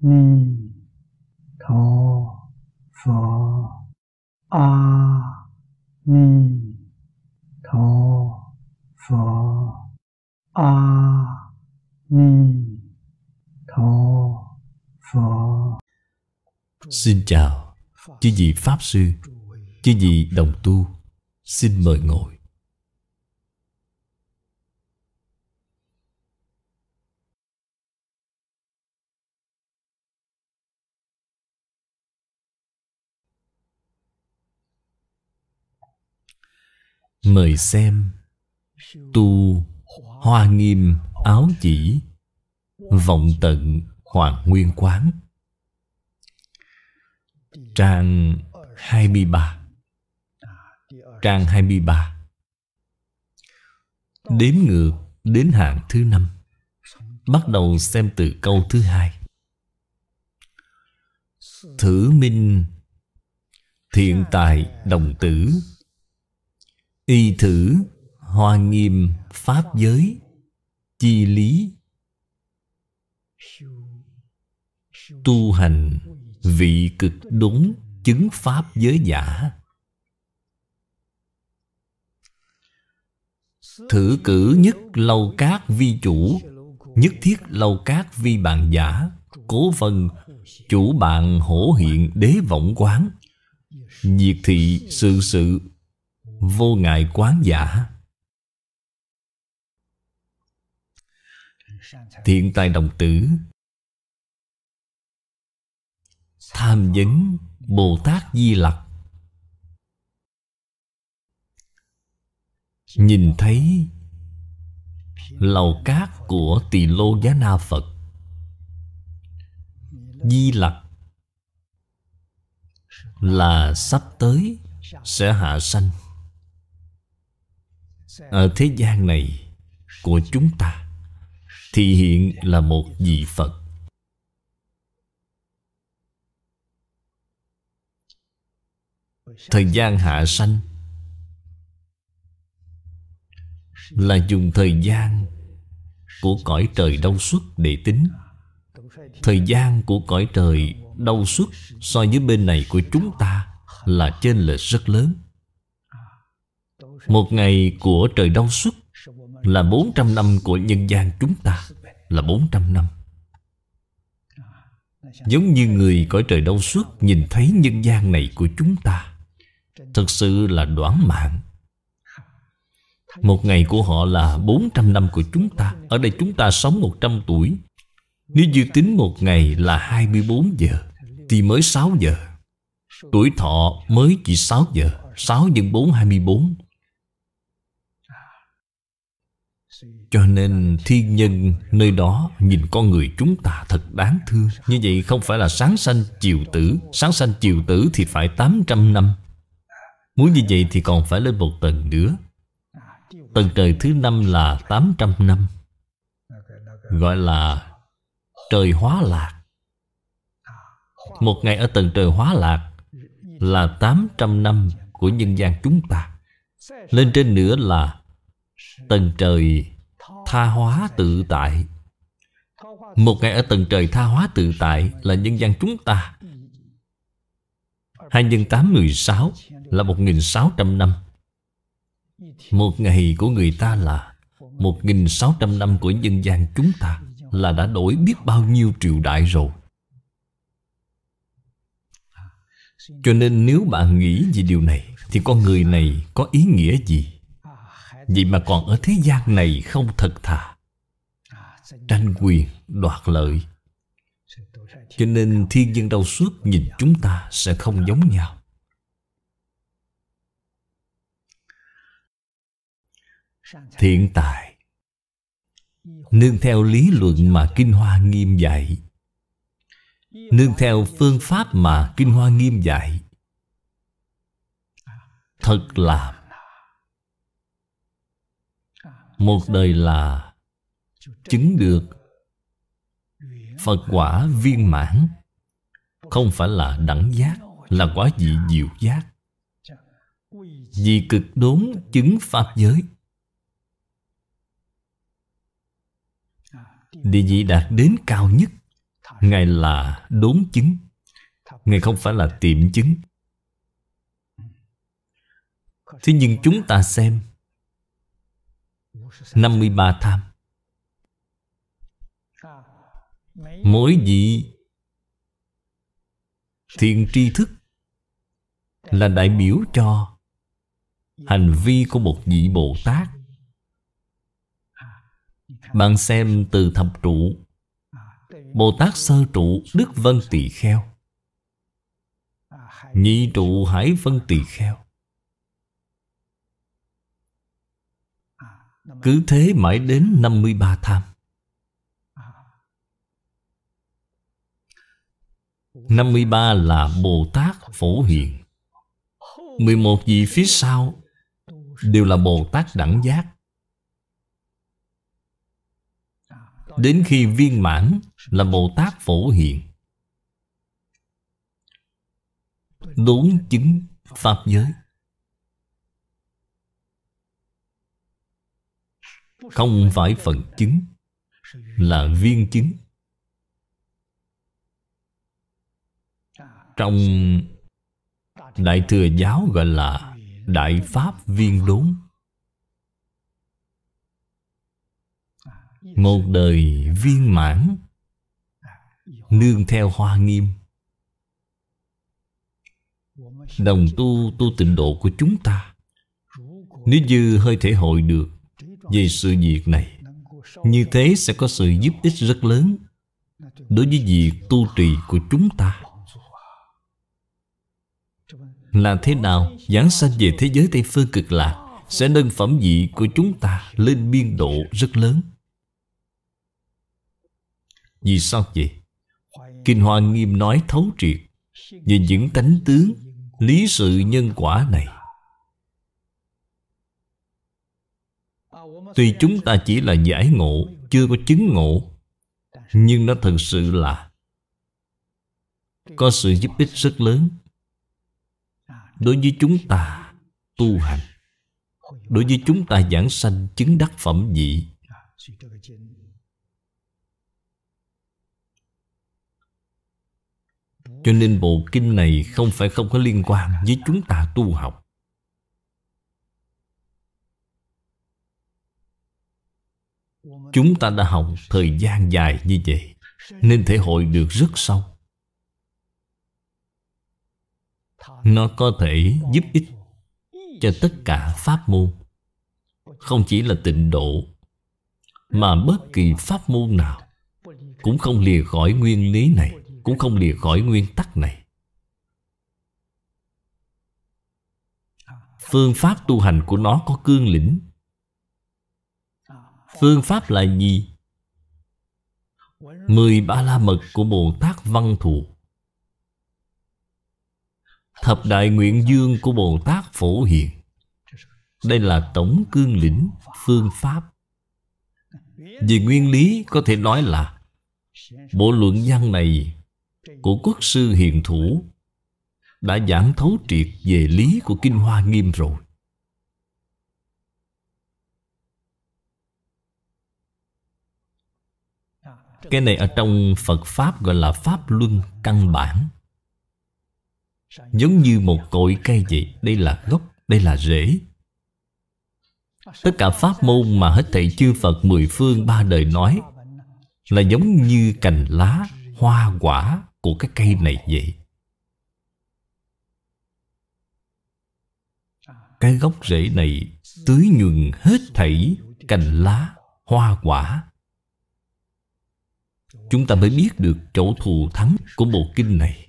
ni tho pho a ni tho pho a ni tho pho Xin chào, chư vị Pháp Sư, Chư vị đồng tu. Xin mời ngồi. Mời xem. Tu Hoa Nghiêm Áo Chỉ. Vọng Tận Hoàng Nguyên Quán. Trang 23 Trang 23 Đếm ngược đến hạng thứ năm. Bắt đầu xem từ câu thứ hai. Thử minh, Thiện tài đồng tử. Y thử Hoa nghiêm Pháp giới, Chi lý, Tu hành Vị cực đúng Chứng Pháp giới giả. Thử cử nhất lâu cát vi chủ, Nhất thiết lâu cát vi bạn giả, Cố vân Chủ bạn hổ hiện đế vọng quán. Diệt thị sự sự Vô ngại quán giả. Thiện tài đồng tử. Tham vấn Bồ Tát Di Lặc. Nhìn thấy Lầu cát của Tỳ Lô Giá Na Phật. Di Lặc Là sắp tới Sẽ hạ sanh. Ở thế gian này Của chúng ta Thì hiện là một vị Phật. Thời gian hạ sanh Là dùng thời gian Của cõi trời đau xuất để tính. Thời gian của cõi trời đau xuất So với bên này của chúng ta Là trên lệch rất lớn. Một ngày của trời đau xuất Là 400 năm của nhân gian chúng ta, Là 400 năm. Giống như người cõi trời đau xuất Nhìn thấy nhân gian này của chúng ta, Thật sự là đoán mạng. Một ngày của họ là 400 năm của chúng ta, Ở đây chúng ta sống 100 tuổi. Nếu dự tính một ngày là 24 giờ, Thì mới 6 giờ. Tuổi thọ mới chỉ 6 giờ 6 x 4 24 Cho nên thiên nhân nơi đó nhìn con người chúng ta thật đáng thương. Như vậy không phải là sáng sanh chiều tử. Sáng sanh chiều tử thì phải 800 năm. Muốn như vậy thì còn phải lên một tầng nữa. Tầng trời thứ năm là 800 năm. Gọi là trời hóa lạc. Một ngày ở tầng trời hóa lạc Là 800 năm của nhân gian chúng ta. Lên trên nữa là Tầng trời tha hóa tự tại. Một ngày ở tầng trời tha hóa tự tại Là nhân gian chúng ta. Hai nhân tám mười sáu Là một nghìn sáu trăm năm. Một ngày của người ta là Một nghìn sáu trăm năm của nhân gian chúng ta Là đã đổi biết bao nhiêu triều đại rồi. Cho nên nếu bạn nghĩ về điều này Thì con người này có ý nghĩa gì? Vậy mà còn ở thế gian này không thật thà. Tranh quyền, đoạt lợi. Cho nên thiên dân đau suốt nhìn chúng ta sẽ không giống nhau. Thiện tài. Nương theo lý luận mà Kinh Hoa nghiêm dạy. Nương theo phương pháp mà Kinh Hoa nghiêm dạy. Thật làm một đời là Chứng được Phật quả viên mãn. Không phải là đẳng giác, Là quả vị diệu giác. Vì cực đốn chứng Pháp giới. Địa vị đạt đến cao nhất, Ngài là đốn chứng. Ngài không phải là tiệm chứng. Thế nhưng chúng ta xem 53 tham. Mỗi vị thiện tri thức Là đại biểu cho Hành vi của một vị Bồ Tát Bạn xem từ thập trụ Bồ Tát sơ trụ Đức Vân Tỳ Kheo, Nhị trụ Hải Vân Tỳ Kheo Cứ thế mãi đến 53 tham. 53 là Bồ Tát Phổ Hiền. 11 vị phía sau Đều là Bồ Tát đẳng giác. Đến khi viên mãn là Bồ Tát Phổ Hiền. Đốn chứng Pháp giới Không phải phần chứng Là viên chứng Trong Đại Thừa Giáo gọi là Đại Pháp Viên Đốn Một đời viên mãn Nương theo hoa nghiêm. Đồng tu tu tịnh độ của chúng ta Nếu như hơi thể hội được về sự việc này. Như thế sẽ có sự giúp ích rất lớn Đối với việc tu trì của chúng ta. Là thế nào? Giảng sanh về thế giới Tây Phương cực lạc Sẽ nâng phẩm vị của chúng ta Lên biên độ rất lớn. Vì sao vậy? Kinh Hoa Nghiêm nói thấu triệt Về những tánh tướng Lý sự nhân quả này. Tuy chúng ta chỉ là giải ngộ, Chưa có chứng ngộ, Nhưng nó thật sự là Có sự giúp ích rất lớn Đối với chúng ta tu hành, Đối với chúng ta giảng sanh chứng đắc phẩm vị. Cho nên bộ kinh này không phải không có liên quan với chúng ta tu học. Chúng ta đã học thời gian dài như vậy, Nên thể hội được rất sâu. Nó có thể giúp ích cho tất cả pháp môn, Không chỉ là tịnh độ, Mà bất kỳ pháp môn nào Cũng không lìa khỏi nguyên lý này, Cũng không lìa khỏi nguyên tắc này. Phương pháp tu hành của nó có cương lĩnh. Phương pháp là gì? Mười ba la mật của Bồ Tát Văn Thù. Thập đại nguyện dương của Bồ Tát Phổ Hiền. Đây là tổng cương lĩnh phương pháp. Về nguyên lý có thể nói là Bộ luận văn này của quốc sư hiền thủ Đã giảng thấu triệt về lý của Kinh Hoa Nghiêm rồi. Cái này ở trong Phật Pháp gọi là Pháp Luân căn bản. Giống như một cội cây vậy Đây là gốc, đây là rễ. Tất cả pháp môn mà hết thảy chư Phật mười phương ba đời nói Là giống như cành lá, hoa quả của cái cây này vậy. Cái gốc rễ này tưới nhuần hết thảy cành lá, hoa quả Chúng ta mới biết được chỗ thù thắng của bộ kinh này.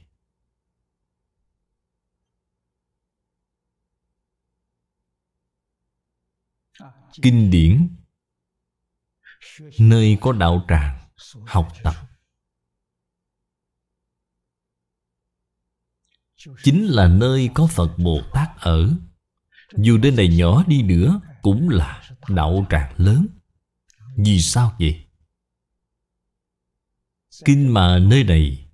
Kinh điển. Nơi có đạo tràng, Học tập. Chính là nơi có Phật Bồ Tát ở. Dù nơi này nhỏ đi nữa, Cũng là đạo tràng lớn. Vì sao vậy? Kinh mà nơi này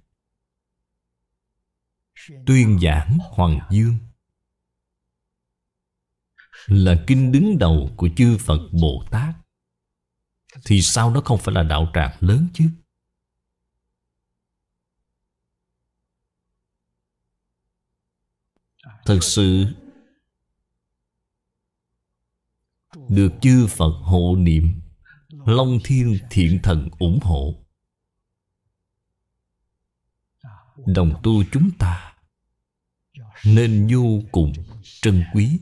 Tuyên giảng Hoàng Dương. Là kinh đứng đầu của chư Phật Bồ Tát, Thì sao nó không phải là đạo tràng lớn chứ? Thật sự, Được chư Phật hộ niệm, Long Thiên Thiện Thần ủng hộ. Đồng tu chúng ta, Nên vô cùng trân quý.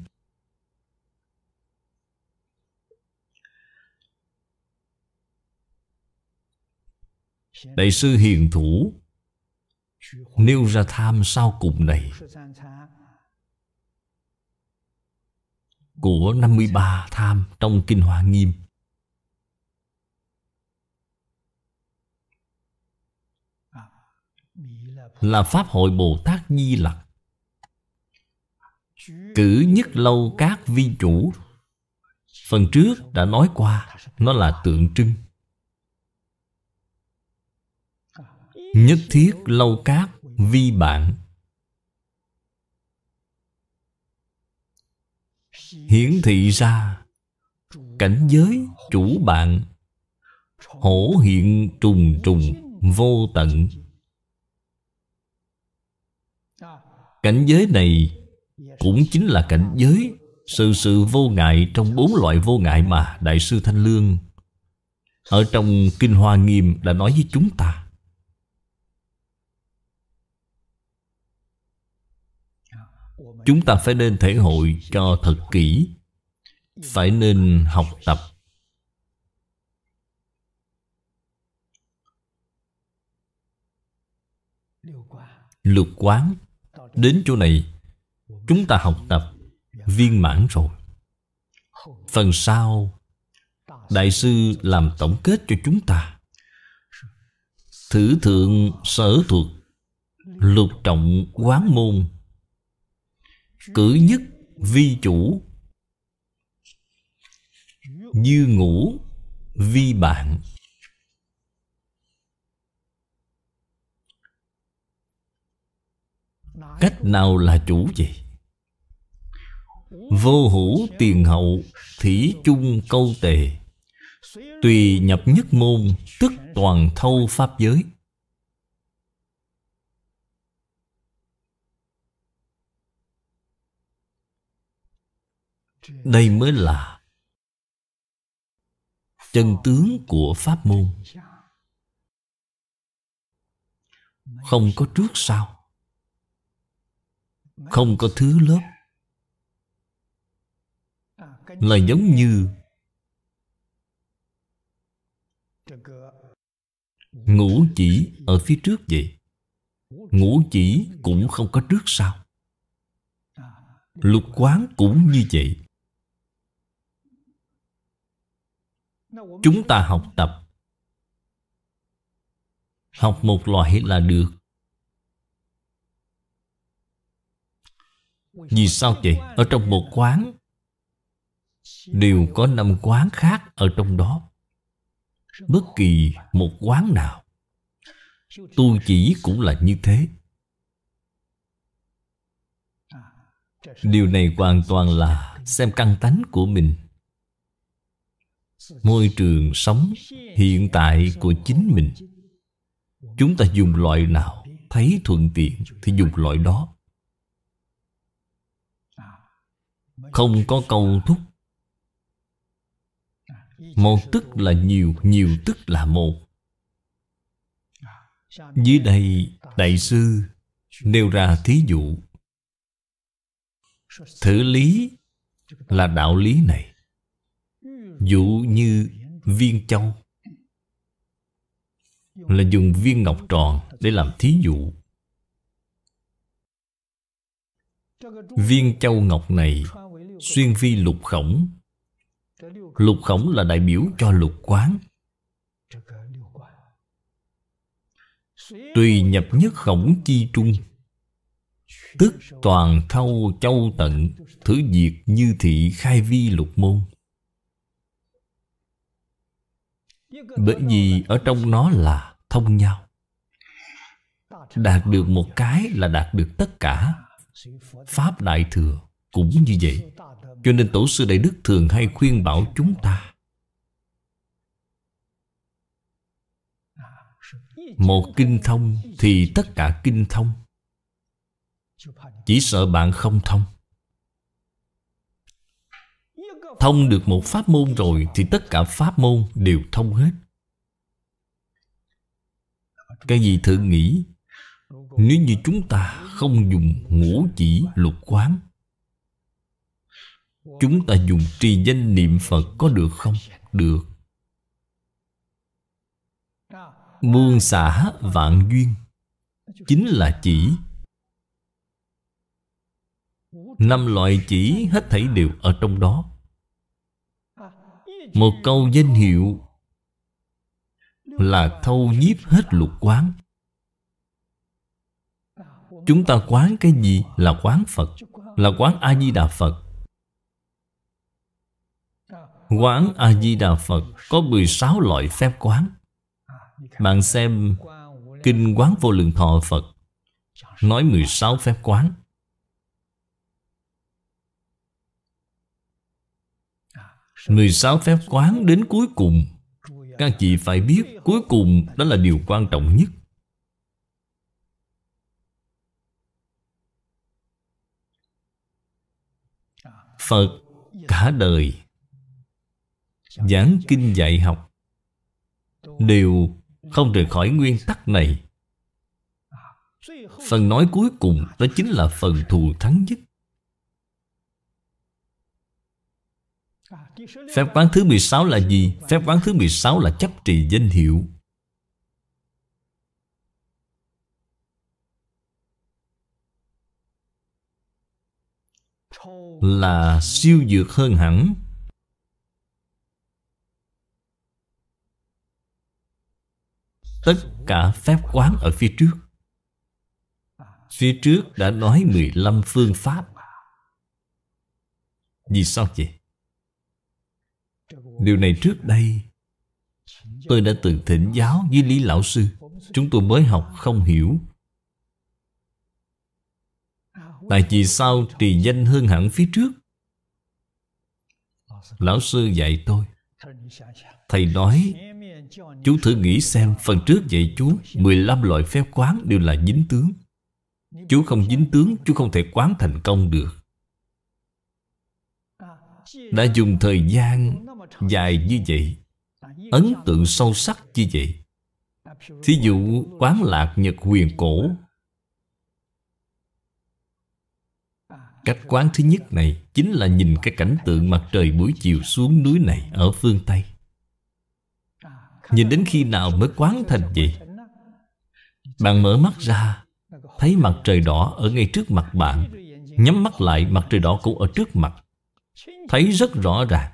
Đại sư Hiền Thủ, Nêu ra tham sau cùng này. Của 53 tham trong Kinh Hoa Nghiêm. Là Pháp hội Bồ Tát Di Lặc. Cử nhất lâu các vi chủ. Phần trước đã nói qua, Nó là tượng trưng. Nhất thiết lâu cát vi bạn. Hiển thị ra, Cảnh giới chủ bạn. Hổ hiện trùng trùng vô tận. Cảnh giới này Cũng chính là cảnh giới Sự sự vô ngại trong bốn loại vô ngại mà Đại sư Thanh Lương Ở trong Kinh Hoa Nghiêm đã nói với chúng ta. Chúng ta phải nên thể hội cho thật kỹ Phải nên học tập. Lục quán Đến chỗ này. Chúng ta học tập viên mãn rồi. Phần sau, Đại sư làm tổng kết cho chúng ta. Thử thượng sở thuộc Lục trọng quán môn, Cử nhất vi chủ, Như ngủ vi bạn. Cách nào là chủ vậy Vô hữu tiền hậu, Thủy chung câu tề. Tùy nhập nhất môn, Tức toàn thâu pháp giới. Đây mới là chân tướng của pháp môn. Không có trước sau không có thứ lớp. Là giống như ngũ chỉ ở phía trước vậy. Ngũ chỉ cũng không có trước sau. Lục quán cũng như vậy. Chúng ta học tập. Học một loại là được. Vì sao vậy? Ở trong một quán. Đều có năm quán khác ở trong đó. Bất kỳ một quán nào. Tu chỉ cũng là như thế. Điều này hoàn toàn là xem căn tánh của mình. Môi trường sống hiện tại của chính mình. Chúng ta dùng loại nào thấy thuận tiện thì dùng loại đó. Không có câu thúc. Một tức là nhiều nhiều tức là một dưới đây, đại sư nêu ra thí dụ. Thử lý là đạo lý này. Dụ như viên châu. Là dùng viên ngọc tròn để làm thí dụ. Viên châu ngọc này Xuyên vi lục khổng. Lục khổng là đại biểu cho lục quán. Tùy nhập nhất khổng chi trung, Tức toàn thâu châu tận Thử diệt như thị khai vi lục môn. Bởi vì ở trong nó là thông nhau. Đạt được một cái là đạt được tất cả. Pháp Đại Thừa cũng như vậy. Cho nên Tổ sư Đại Đức thường hay khuyên bảo chúng ta, Một kinh thông thì tất cả kinh thông. Chỉ sợ bạn không thông. Thông được một pháp môn rồi Thì tất cả pháp môn đều thông hết. Cái gì thử nghĩ? Nếu như chúng ta không dùng ngũ chỉ lục quán Chúng ta dùng trì danh niệm Phật có được không? Được. Muôn xả vạn duyên, Chính là chỉ. Năm loại chỉ hết thảy đều ở trong đó. Một câu danh hiệu Là thâu nhiếp hết lục quán. Chúng ta quán cái gì là quán Phật, Là quán A-di-đà Phật. Quán A-di-đà Phật Có 16 loại phép quán. Bạn xem Kinh Quán Vô Lượng Thọ Phật Nói 16 phép quán. 16 phép quán đến cuối cùng. Các chị phải biết Cuối cùng đó là điều quan trọng nhất. Phật cả đời. Giảng kinh dạy học. Đều không rời khỏi nguyên tắc này. Phần nói cuối cùng Đó chính là phần thù thắng nhất. Phép quán thứ 16 là gì? Phép quán thứ 16 là chấp trì danh hiệu. Là siêu dược hơn hẳn. Tất cả phép quán ở phía trước. Phía trước đã nói 15 phương pháp. Vì sao vậy? Điều này trước đây, Tôi đã từng thỉnh giáo với Lý Lão Sư. Chúng tôi mới học không hiểu. Tại vì sao trì danh hơn hẳn phía trước? Lão Sư dạy tôi. Thầy nói Chú thử nghĩ xem, Phần trước dạy chú 15 loại phép quán đều là dính tướng. Chú không dính tướng, Chú không thể quán thành công được. Đã dùng thời gian dài như vậy, Ấn tượng sâu sắc như vậy. Thí dụ quán lạc nhật huyền cổ. Cách quán thứ nhất này Chính là nhìn cái cảnh tượng mặt trời buổi chiều xuống núi này Ở phương Tây. Nhìn đến khi nào mới quán thành vậy? Bạn mở mắt ra, Thấy mặt trời đỏ ở ngay trước mặt bạn. Nhắm mắt lại, mặt trời đỏ cũng ở trước mặt. Thấy rất rõ ràng,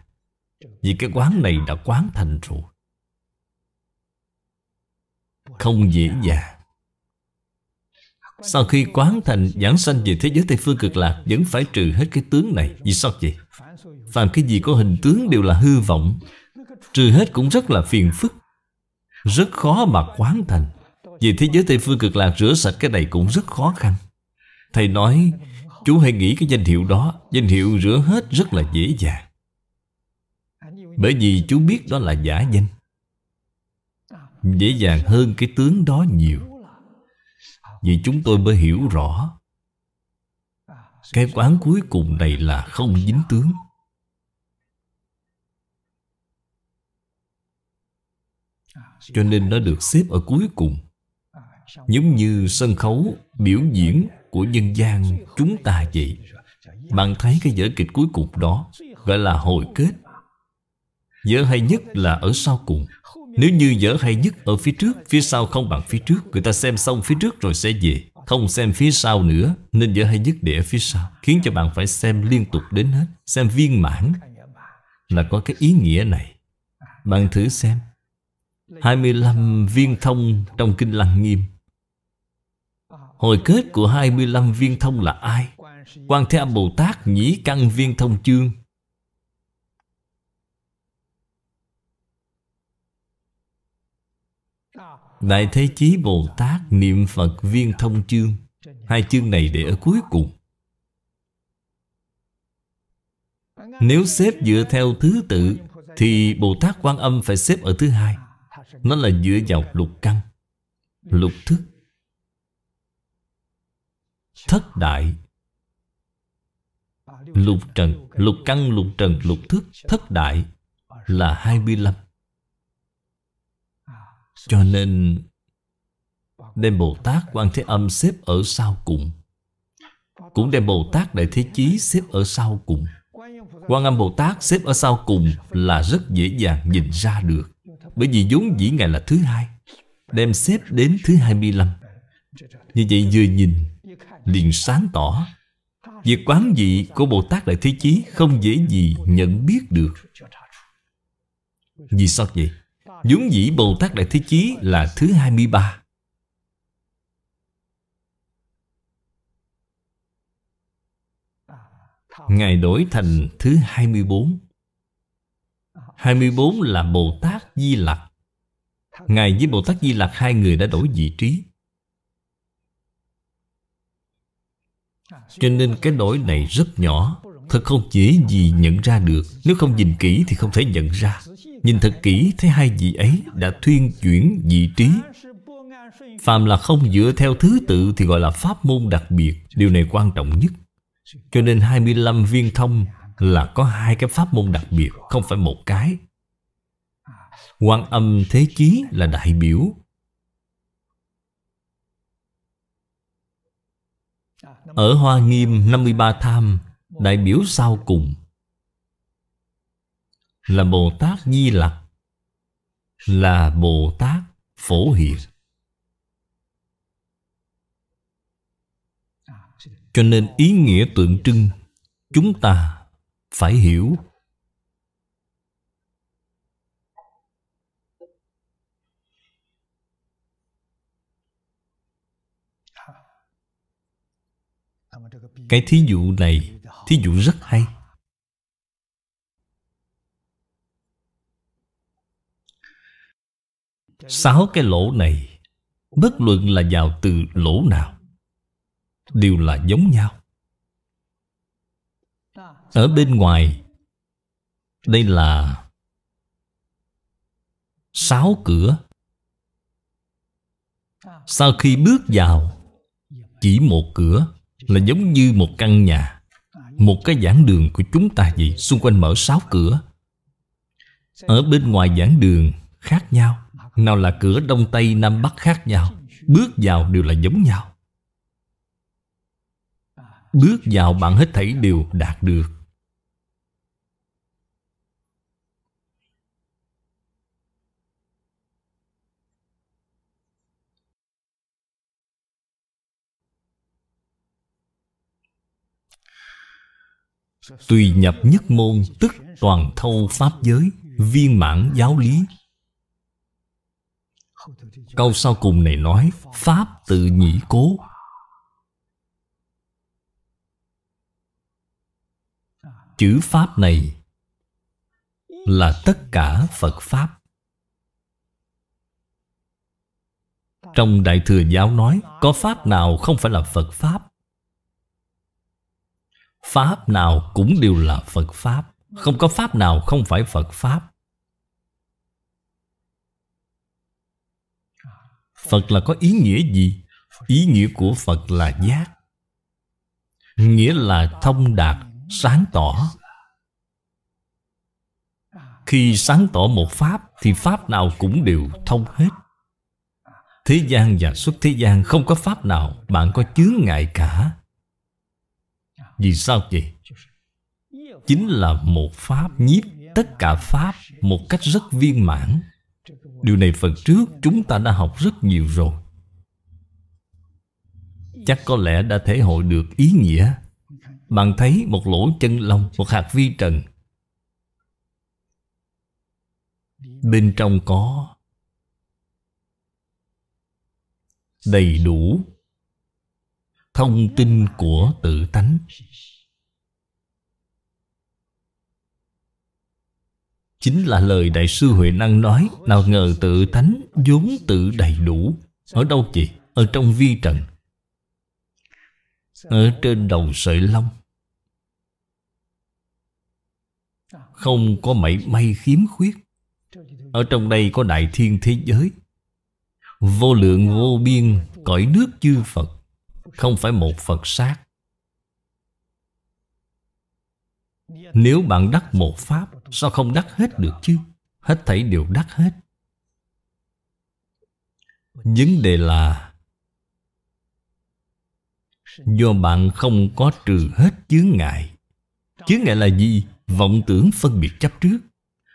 Vì cái quán này đã quán thành rồi. Không dễ dàng. Sau khi quán thành, giảng sanh về thế giới Tây Phương cực lạc, Vẫn phải trừ hết cái tướng này. Vì sao vậy? Phàm cái gì có hình tướng đều là hư vọng. Trừ hết cũng rất là phiền phức. Rất khó mà quán thành Vì thế giới Tây Phương cực lạc rửa sạch cái này cũng rất khó khăn. Thầy nói, Chú hãy nghĩ cái danh hiệu đó, Danh hiệu rửa hết rất là dễ dàng. Bởi vì chú biết đó là giả danh, Dễ dàng hơn cái tướng đó nhiều. Vì chúng tôi mới hiểu rõ, Cái quán cuối cùng này là không dính tướng. Cho nên nó được xếp ở cuối cùng. Giống như sân khấu biểu diễn của nhân gian chúng ta vậy. Bạn thấy cái vở kịch cuối cùng đó Gọi là hồi kết. Vở hay nhất là ở sau cùng. Nếu như vở hay nhất ở phía trước, Phía sau không bằng phía trước, Người ta xem xong phía trước rồi sẽ về, Không xem phía sau nữa, Nên vở hay nhất để ở phía sau, Khiến cho bạn phải xem liên tục đến hết, Xem viên mãn Là có cái ý nghĩa này. Bạn thử xem. 25 viên thông trong Kinh Lăng Nghiêm. Hồi kết của 25 viên thông là ai? Quan Thế Âm Bồ Tát nhĩ căn viên thông chương. Đại Thế Chí Bồ Tát niệm Phật viên thông chương. Hai chương này để ở cuối cùng. Nếu xếp dựa theo thứ tự, Thì Bồ Tát Quan Âm phải xếp ở thứ hai. Nó là dựa vào lục căn, Lục thức, Thất đại. Lục trần, Lục căn, lục trần, lục thức, Thất đại là 25 Cho nên, Đem Bồ Tát Quan Thế Âm xếp ở sau cùng. Cũng đem Bồ Tát Đại Thế Chí xếp ở sau cùng. Quan Âm Bồ Tát xếp ở sau cùng Là rất dễ dàng nhìn ra được. Bởi vì vốn dĩ Ngài là thứ hai, Đem xếp đến thứ 25 Như vậy vừa nhìn, liền sáng tỏ. Việc quán dị của Bồ Tát Đại Thế Chí Không dễ gì nhận biết được. Vì sao vậy? vốn dĩ Bồ Tát Đại Thế Chí là thứ 23 Ngài đổi thành thứ 24 24 là Bồ Tát Di Lặc. Ngài với Bồ Tát Di Lặc hai người đã đổi vị trí. Cho nên cái đổi này rất nhỏ. Thật không dễ gì nhận ra được, Nếu không nhìn kỹ thì không thể nhận ra. Nhìn thật kỹ thấy hai vị ấy đã thuyên chuyển vị trí. Phàm là không dựa theo thứ tự thì gọi là pháp môn đặc biệt, Điều này quan trọng nhất. Cho nên 25 viên thông là có hai cái pháp môn đặc biệt, Không phải một cái. Quan âm thế chí là đại biểu. Ở Hoa Nghiêm 53 tham, Đại biểu sau cùng Là Bồ Tát Di Lặc, Là Bồ Tát Phổ Hiền. Cho nên ý nghĩa tượng trưng Chúng ta phải hiểu. Cái thí dụ này, Thí dụ rất hay. Sáu cái lỗ này, Bất luận là vào từ lỗ nào, Đều là giống nhau. Ở bên ngoài, Đây là Sáu cửa. Sau khi bước vào, Chỉ một cửa là giống như một căn nhà, Một cái giảng đường của chúng ta vậy. Xung quanh mở sáu cửa. Ở bên ngoài giảng đường khác nhau, Nào là cửa đông tây, nam bắc khác nhau. Bước vào đều là giống nhau. Bước vào bạn hết thảy đều đạt được. Tùy nhập nhất môn tức toàn thâu pháp giới, Viên mãn giáo lý. Câu sau cùng này nói, Pháp tự nhĩ cố. Chữ Pháp này Là tất cả Phật Pháp. Trong Đại Thừa Giáo nói, Có Pháp nào không phải là Phật Pháp? Pháp nào cũng đều là Phật Pháp. Không có Pháp nào không phải Phật Pháp. Phật là có ý nghĩa gì? Ý nghĩa của Phật là giác. Nghĩa là thông đạt, sáng tỏ. Khi sáng tỏ một Pháp Thì Pháp nào cũng đều thông hết. Thế gian và xuất thế gian Không có Pháp nào bạn có chướng ngại cả vì sao vậy? Chính là một Pháp nhiếp tất cả Pháp một cách rất viên mãn. Điều này phần trước chúng ta đã học rất nhiều rồi. Chắc có lẽ đã thể hội được ý nghĩa. Bạn thấy một lỗ chân lông, một hạt vi trần. Bên trong có Đầy đủ thông tin của tự tánh. Chính là lời đại sư huệ năng nói, nào ngờ tự tánh vốn tự đầy đủ. Ở đâu chị? Ở trong vi trần. Ở trên đầu sợi lông. Không có mảy may khiếm khuyết. Ở trong đây có đại thiên thế giới. Vô lượng vô biên, cõi nước chư phật. Không phải một Phật sát. Nếu bạn đắc một Pháp, Sao không đắc hết được chứ? Hết thảy đều đắc hết. Vấn đề là, Do bạn không có trừ hết chướng ngại. Chướng ngại là gì? Vọng tưởng phân biệt chấp trước.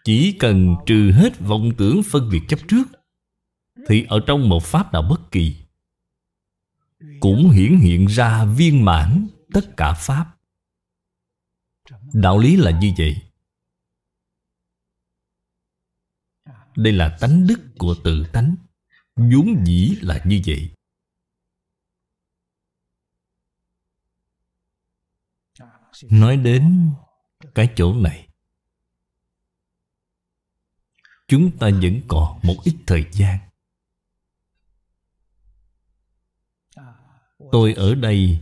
Chỉ cần trừ hết vọng tưởng phân biệt chấp trước, Thì ở trong một pháp nào bất kỳ cũng hiển hiện ra viên mãn tất cả pháp. Đạo lý là như vậy. Đây là tánh đức của tự tánh. Vốn dĩ là như vậy. Nói đến cái chỗ này, chúng ta vẫn còn một ít thời gian. Tôi ở đây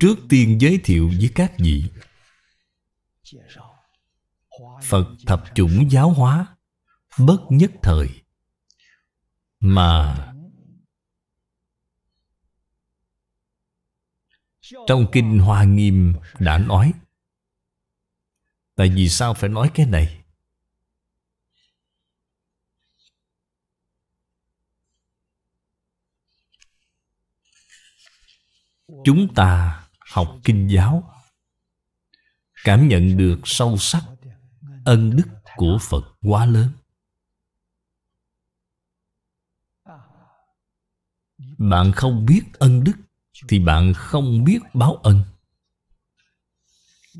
trước tiên giới thiệu với các vị. Phật thập chủng giáo hóa, bất nhất thời, mà trong kinh hoa nghiêm đã nói. Tại vì sao phải nói cái này? Chúng ta học kinh giáo. Cảm nhận được sâu sắc ân đức của phật quá lớn. Bạn không biết ân đức thì bạn không biết báo ân.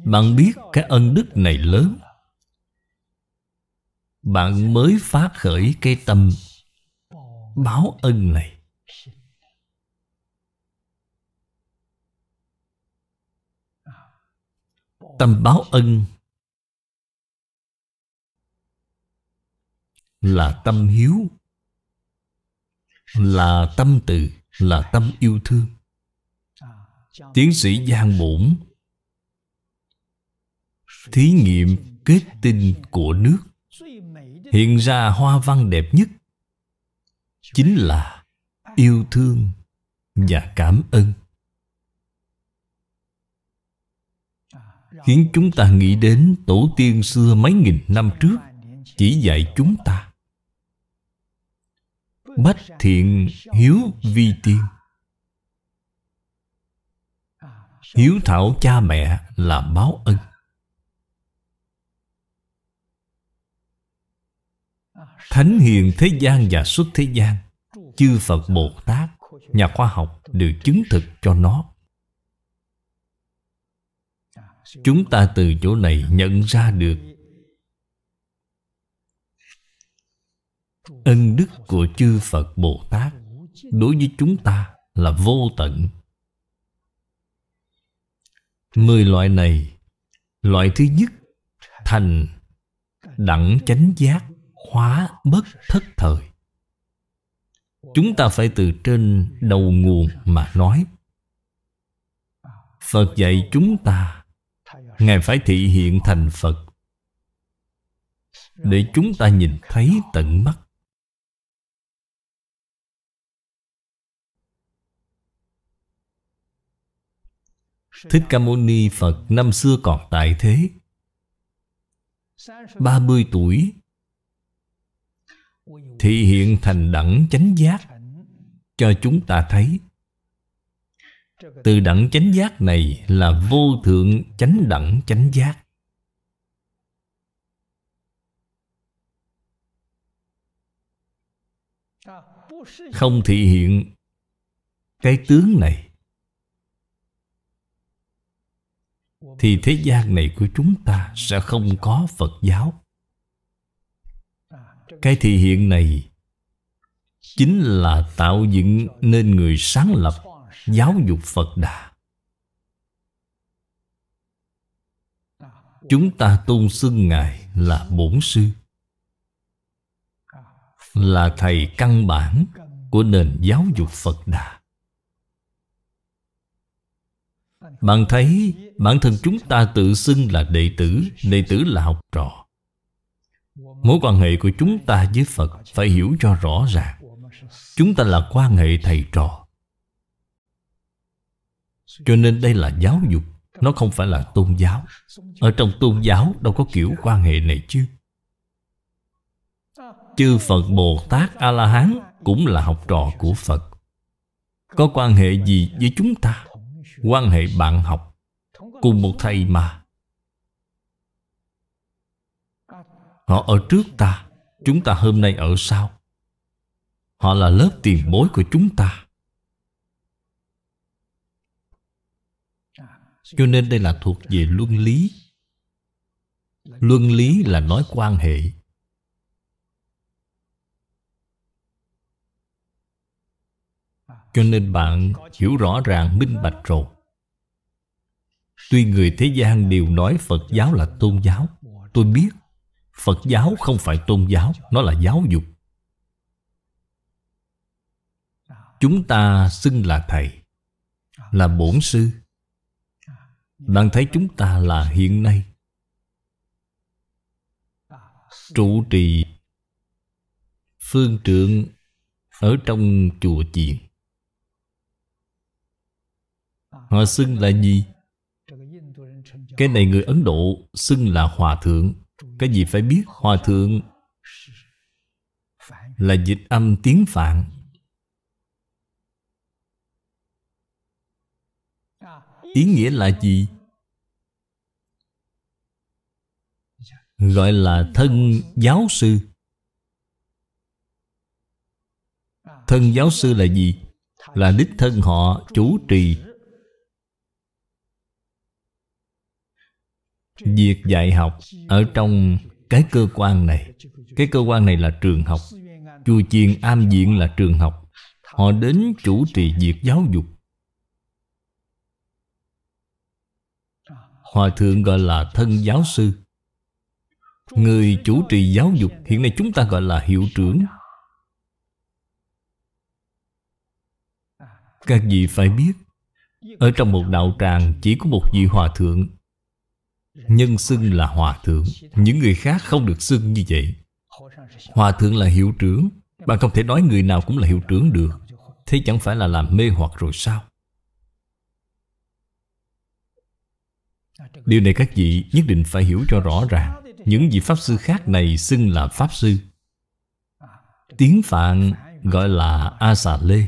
Bạn biết cái ân đức này lớn. Bạn mới phát khởi cái tâm báo ân này. Tâm báo ân là tâm hiếu, là tâm từ, là tâm yêu thương. Tiến sĩ giang bổn, thí nghiệm kết tinh của nước. Hiện ra hoa văn đẹp nhất chính là yêu thương và cảm ơn. Khiến chúng ta nghĩ đến tổ tiên xưa mấy nghìn năm trước, chỉ dạy chúng ta. Bách thiện hiếu vi tiên. Hiếu thảo cha mẹ là báo ân. Thánh hiền thế gian và xuất thế gian, chư phật bồ tát, nhà khoa học đều chứng thực cho nó chúng ta từ chỗ này nhận ra được ân đức của chư phật bồ tát đối với chúng ta là vô tận. Mười loại này, loại thứ nhất, thành, đẳng chánh giác, hóa bất thất thời. Chúng ta phải từ trên đầu nguồn mà nói. Phật dạy chúng ta ngài phải thị hiện thành phật. Để chúng ta nhìn thấy tận mắt. Thích Ca Mâu Ni Phật năm xưa còn tại thế. 30 tuổi. Thị hiện thành đẳng chánh giác Cho chúng ta thấy từ đẳng chánh giác này là vô thượng chánh đẳng chánh giác. Không thị hiện cái tướng này, thì thế gian này của chúng ta sẽ không có phật giáo. Cái thị hiện này chính là tạo dựng nên người sáng lập giáo dục phật đà. Chúng ta tôn xưng ngài là bổn sư, là thầy căn bản của nền giáo dục phật đà. Bạn thấy, bản thân chúng ta tự xưng là đệ tử Đệ tử là học trò. Mối quan hệ của chúng ta với Phật Phải hiểu cho rõ ràng. Chúng ta là quan hệ thầy trò. Cho nên đây là giáo dục, Nó không phải là tôn giáo. Ở trong tôn giáo đâu có kiểu quan hệ này chứ. Chư Phật Bồ Tát A-la-hán Cũng là học trò của Phật. Có quan hệ gì với chúng ta? Quan hệ bạn học Cùng một thầy mà. Họ ở trước ta, Chúng ta hôm nay ở sau. Họ là lớp tiền bối của chúng ta. Cho nên đây là thuộc về luân lý. Luân lý là nói quan hệ. Cho nên bạn hiểu rõ ràng, minh bạch rồi. Tuy người thế gian đều nói Phật giáo là tôn giáo. Tôi biết, Phật giáo không phải tôn giáo, Nó là giáo dục. Chúng ta xưng là thầy, Là bổn sư. Bạn thấy chúng ta là hiện nay. Trụ trì, Phương trượng Ở trong chùa chiền. Họ xưng là gì? Cái này người Ấn Độ xưng là Hòa Thượng. Cái gì phải biết Hòa Thượng? Là dịch âm tiếng Phạn. Ý nghĩa là gì? Gọi là thân giáo sư. Thân giáo sư là gì? Là đích thân họ, chủ trì. Việc dạy học ở trong cái cơ quan này. Cái cơ quan này là trường học. Chùa chiền am viện là trường học. Họ đến chủ trì việc giáo dục. Hòa thượng gọi là thân giáo sư. Người chủ trì giáo dục Hiện nay chúng ta gọi là hiệu trưởng. Các vị phải biết, Ở trong một đạo tràng Chỉ có một vị hòa thượng. Nhân xưng là hòa thượng, Những người khác không được xưng như vậy. Hòa thượng là hiệu trưởng, Bạn không thể nói người nào cũng là hiệu trưởng được. Thế chẳng phải là làm mê hoặc rồi sao? Điều này các vị nhất định phải hiểu cho rõ ràng. Những vị Pháp Sư khác này xưng là Pháp Sư. Tiếng Phạn gọi là A Xà Lê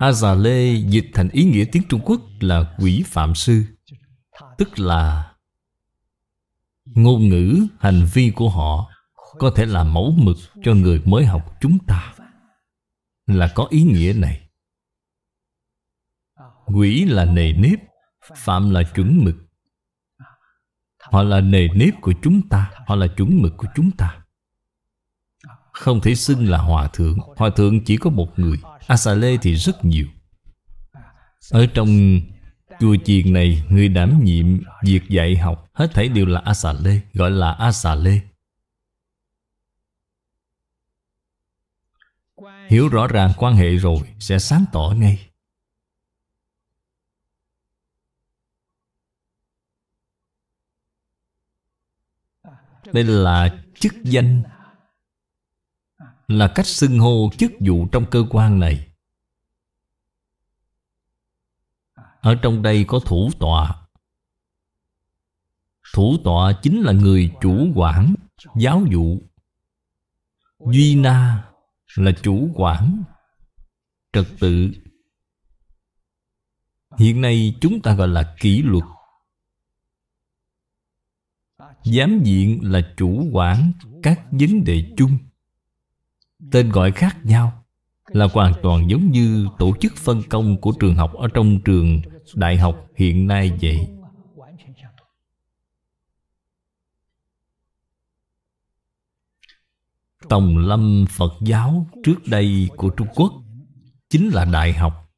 A Già Lê dịch thành ý nghĩa tiếng Trung Quốc là quỷ phạm sư Tức là Ngôn ngữ, hành vi của họ Có thể là mẫu mực cho người mới học chúng ta. Là có ý nghĩa này. Quỷ là nề nếp, Phạm là chuẩn mực. Họ là nề nếp của chúng ta, Họ là chuẩn mực của chúng ta. Không thể xưng là hòa thượng Hòa thượng chỉ có một người A xà lê thì rất nhiều. Ở trong chùa chiền này, Người đảm nhiệm việc dạy học, Hết thảy đều là A xà lê Gọi là A xà lê Hiểu rõ ràng quan hệ rồi Sẽ sáng tỏ ngay. Đây là chức danh, là cách xưng hô chức vụ trong cơ quan này. Ở trong đây có thủ tọa. Thủ tọa chính là người chủ quản, giáo vụ duy na là chủ quản trật tự. Hiện nay chúng ta gọi là kỷ luật. Giám diện là chủ quản các vấn đề chung. Tên gọi khác nhau Là hoàn toàn giống như tổ chức phân công của trường học Ở trong trường đại học hiện nay vậy. Tòng lâm Phật giáo trước đây của Trung Quốc, Chính là đại học.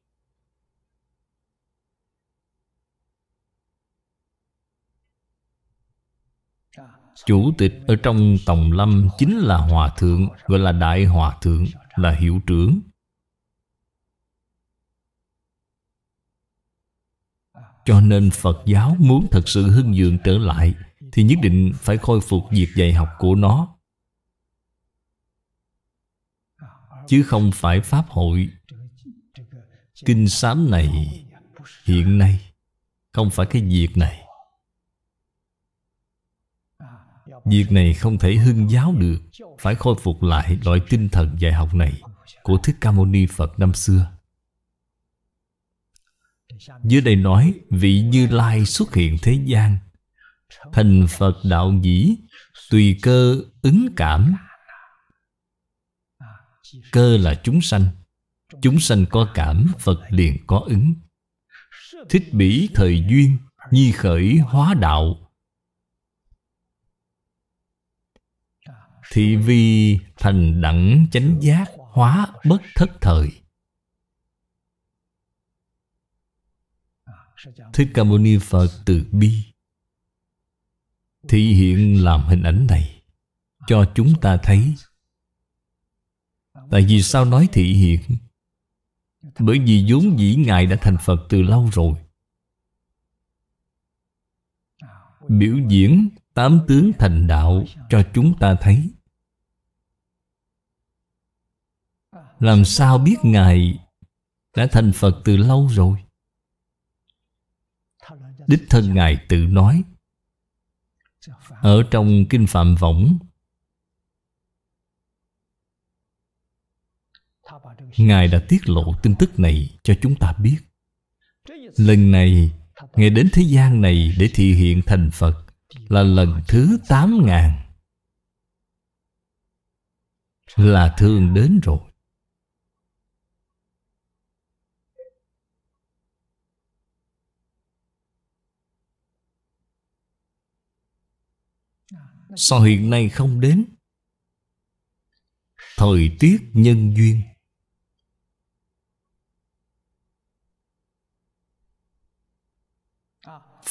Chủ tịch ở trong Tòng Lâm chính là Hòa Thượng, Gọi là Đại Hòa Thượng, Là hiệu trưởng. Cho nên Phật giáo muốn thật sự hưng dượng trở lại, Thì nhất định phải khôi phục việc dạy học của nó. Chứ không phải pháp hội. Kinh sám này hiện nay không phải cái việc này. Việc này không thể hưng giáo được. Phải khôi phục lại loại tinh thần dạy học này của thích ca mâu ni phật năm xưa. Dưới đây nói, vị như lai xuất hiện thế gian. Thành phật đạo dĩ tùy cơ ứng cảm cơ là chúng sanh. Chúng sanh có cảm, phật liền có ứng. Thích bỉ thời duyên, nhi khởi hóa đạo. Thị vi thành đẳng chánh giác hóa bất thất thời. Thích ca mâu ni phật từ bi. Thị hiện làm hình ảnh này cho chúng ta thấy tại vì sao nói thị hiện bởi vì vốn dĩ ngài đã thành phật từ lâu rồi. Biểu diễn tám tướng thành đạo cho chúng ta thấy. Làm sao biết ngài đã thành phật từ lâu rồi? Đích thân ngài tự nói, ở trong kinh phạm võng ngài đã tiết lộ tin tức này cho chúng ta biết. Lần này, ngài đến thế gian này để thị hiện thành phật, là lần thứ tám ngàn. Là thường đến rồi. Sao hiện nay không đến? Thời tiết nhân duyên.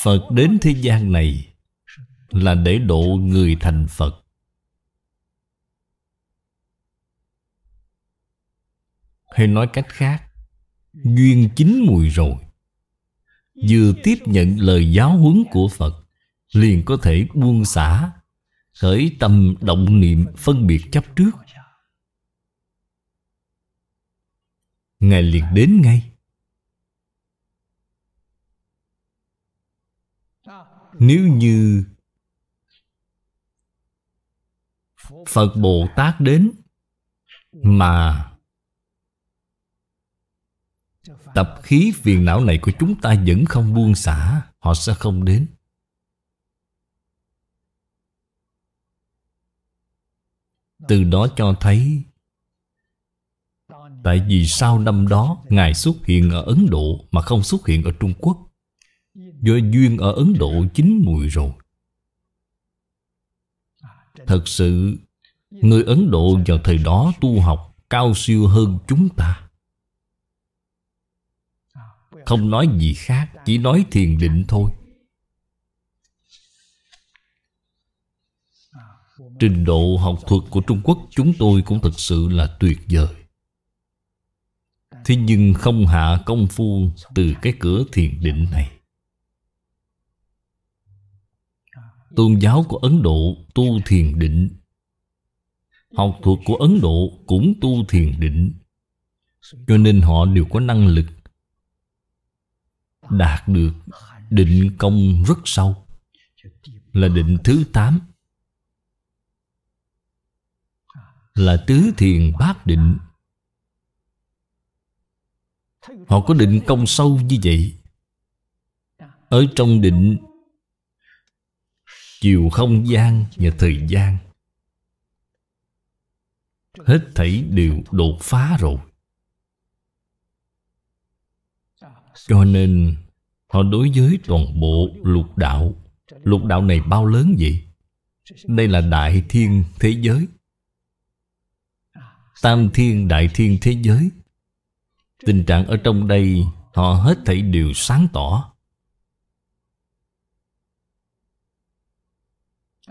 Phật đến thế gian này Là để độ người thành Phật. Hay nói cách khác, Duyên chín mùi rồi. Vừa tiếp nhận lời giáo huấn của Phật, Liền có thể buông xả khởi tâm động niệm phân biệt chấp trước. Ngài liền đến ngay. Nếu như phật bồ tát đến mà tập khí phiền não này của chúng ta vẫn không buông xả, họ sẽ không đến. Từ đó cho thấy tại vì sao năm đó ngài xuất hiện ở ấn độ mà không xuất hiện ở trung quốc do duyên ở ấn độ chín mùi rồi. Thật sự, người ấn độ vào thời đó tu học cao siêu hơn chúng ta. Không nói gì khác, chỉ nói thiền định thôi. Trình độ học thuật của Trung Quốc chúng tôi cũng thật sự là tuyệt vời. Thế nhưng không hạ công phu từ cái cửa thiền định này. Tôn giáo của Ấn Độ tu thiền định. Học thuật của Ấn Độ cũng tu thiền định. Cho nên họ đều có năng lực Đạt được định công rất sâu. Là định thứ 8 là tứ thiền bát định. Họ có định công sâu như vậy. Ở trong định chiều không gian và thời gian. Hết thảy đều đột phá rồi. Cho nên, họ đối với toàn bộ lục đạo. Lục đạo này bao lớn vậy? Đây là đại thiên thế giới. Tam thiên đại thiên thế giới. Tình trạng ở trong đây, Họ hết thảy đều sáng tỏ.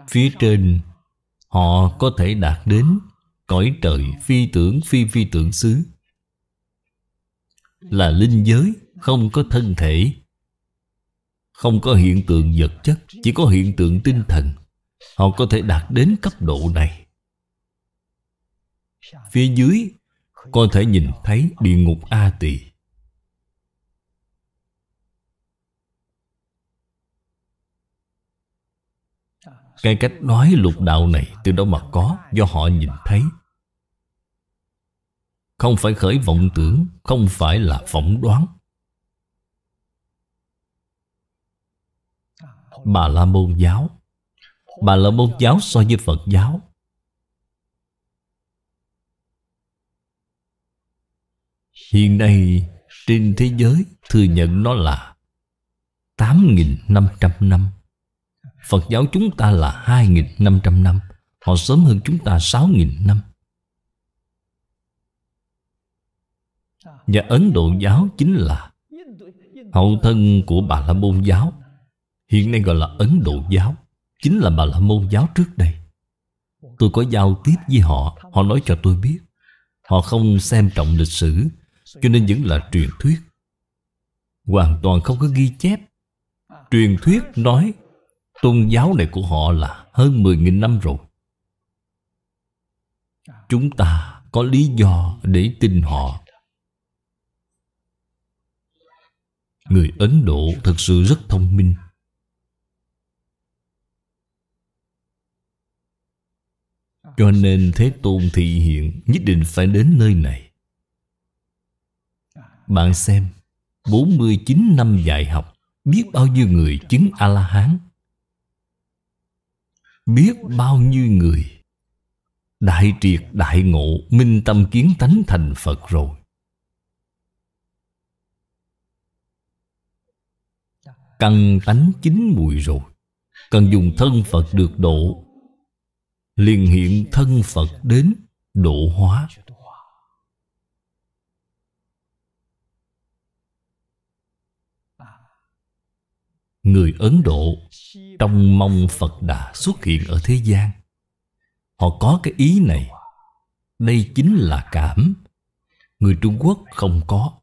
Phía trên, Họ có thể đạt đến Cõi trời phi tưởng phi phi tưởng xứ. Là linh giới, Không có thân thể, Không có hiện tượng vật chất, Chỉ có hiện tượng tinh thần. Họ có thể đạt đến cấp độ này. Phía dưới, Có thể nhìn thấy địa ngục A Tỳ. Cái cách nói lục đạo này từ đâu mà có, Do họ nhìn thấy. Không phải khởi vọng tưởng, Không phải là phỏng đoán. Bà La Môn giáo. Bà La Môn giáo so với Phật giáo. Hiện nay, trên thế giới thừa nhận nó là 8.500 năm. Phật giáo chúng ta là 2.500 năm Họ sớm hơn chúng ta 6.000 năm. Và Ấn Độ giáo chính là Hậu thân của Bà La Môn giáo. Hiện nay gọi là Ấn Độ giáo, Chính là Bà La Môn giáo trước đây. Tôi có giao tiếp với họ Họ nói cho tôi biết. Họ không xem trọng lịch sử, Cho nên vẫn là truyền thuyết. Hoàn toàn không có ghi chép. Truyền thuyết nói Tôn giáo này của họ là hơn 10.000 năm rồi. Chúng ta có lý do để tin họ. Người Ấn Độ thật sự rất thông minh. Cho nên Thế Tôn thị hiện nhất định phải đến nơi này. Bạn xem 49 năm dạy học, Biết bao nhiêu người chứng A-la-hán? Biết bao nhiêu người. Đại triệt đại ngộ, Minh tâm kiến tánh thành Phật rồi. Căn tánh chín mùi rồi. Cần dùng thân Phật được độ. Liền hiện thân Phật đến độ hóa. Người Ấn Độ Trong mong Phật Đà xuất hiện ở thế gian. Họ có cái ý này. Đây chính là cảm. Người Trung Quốc không có.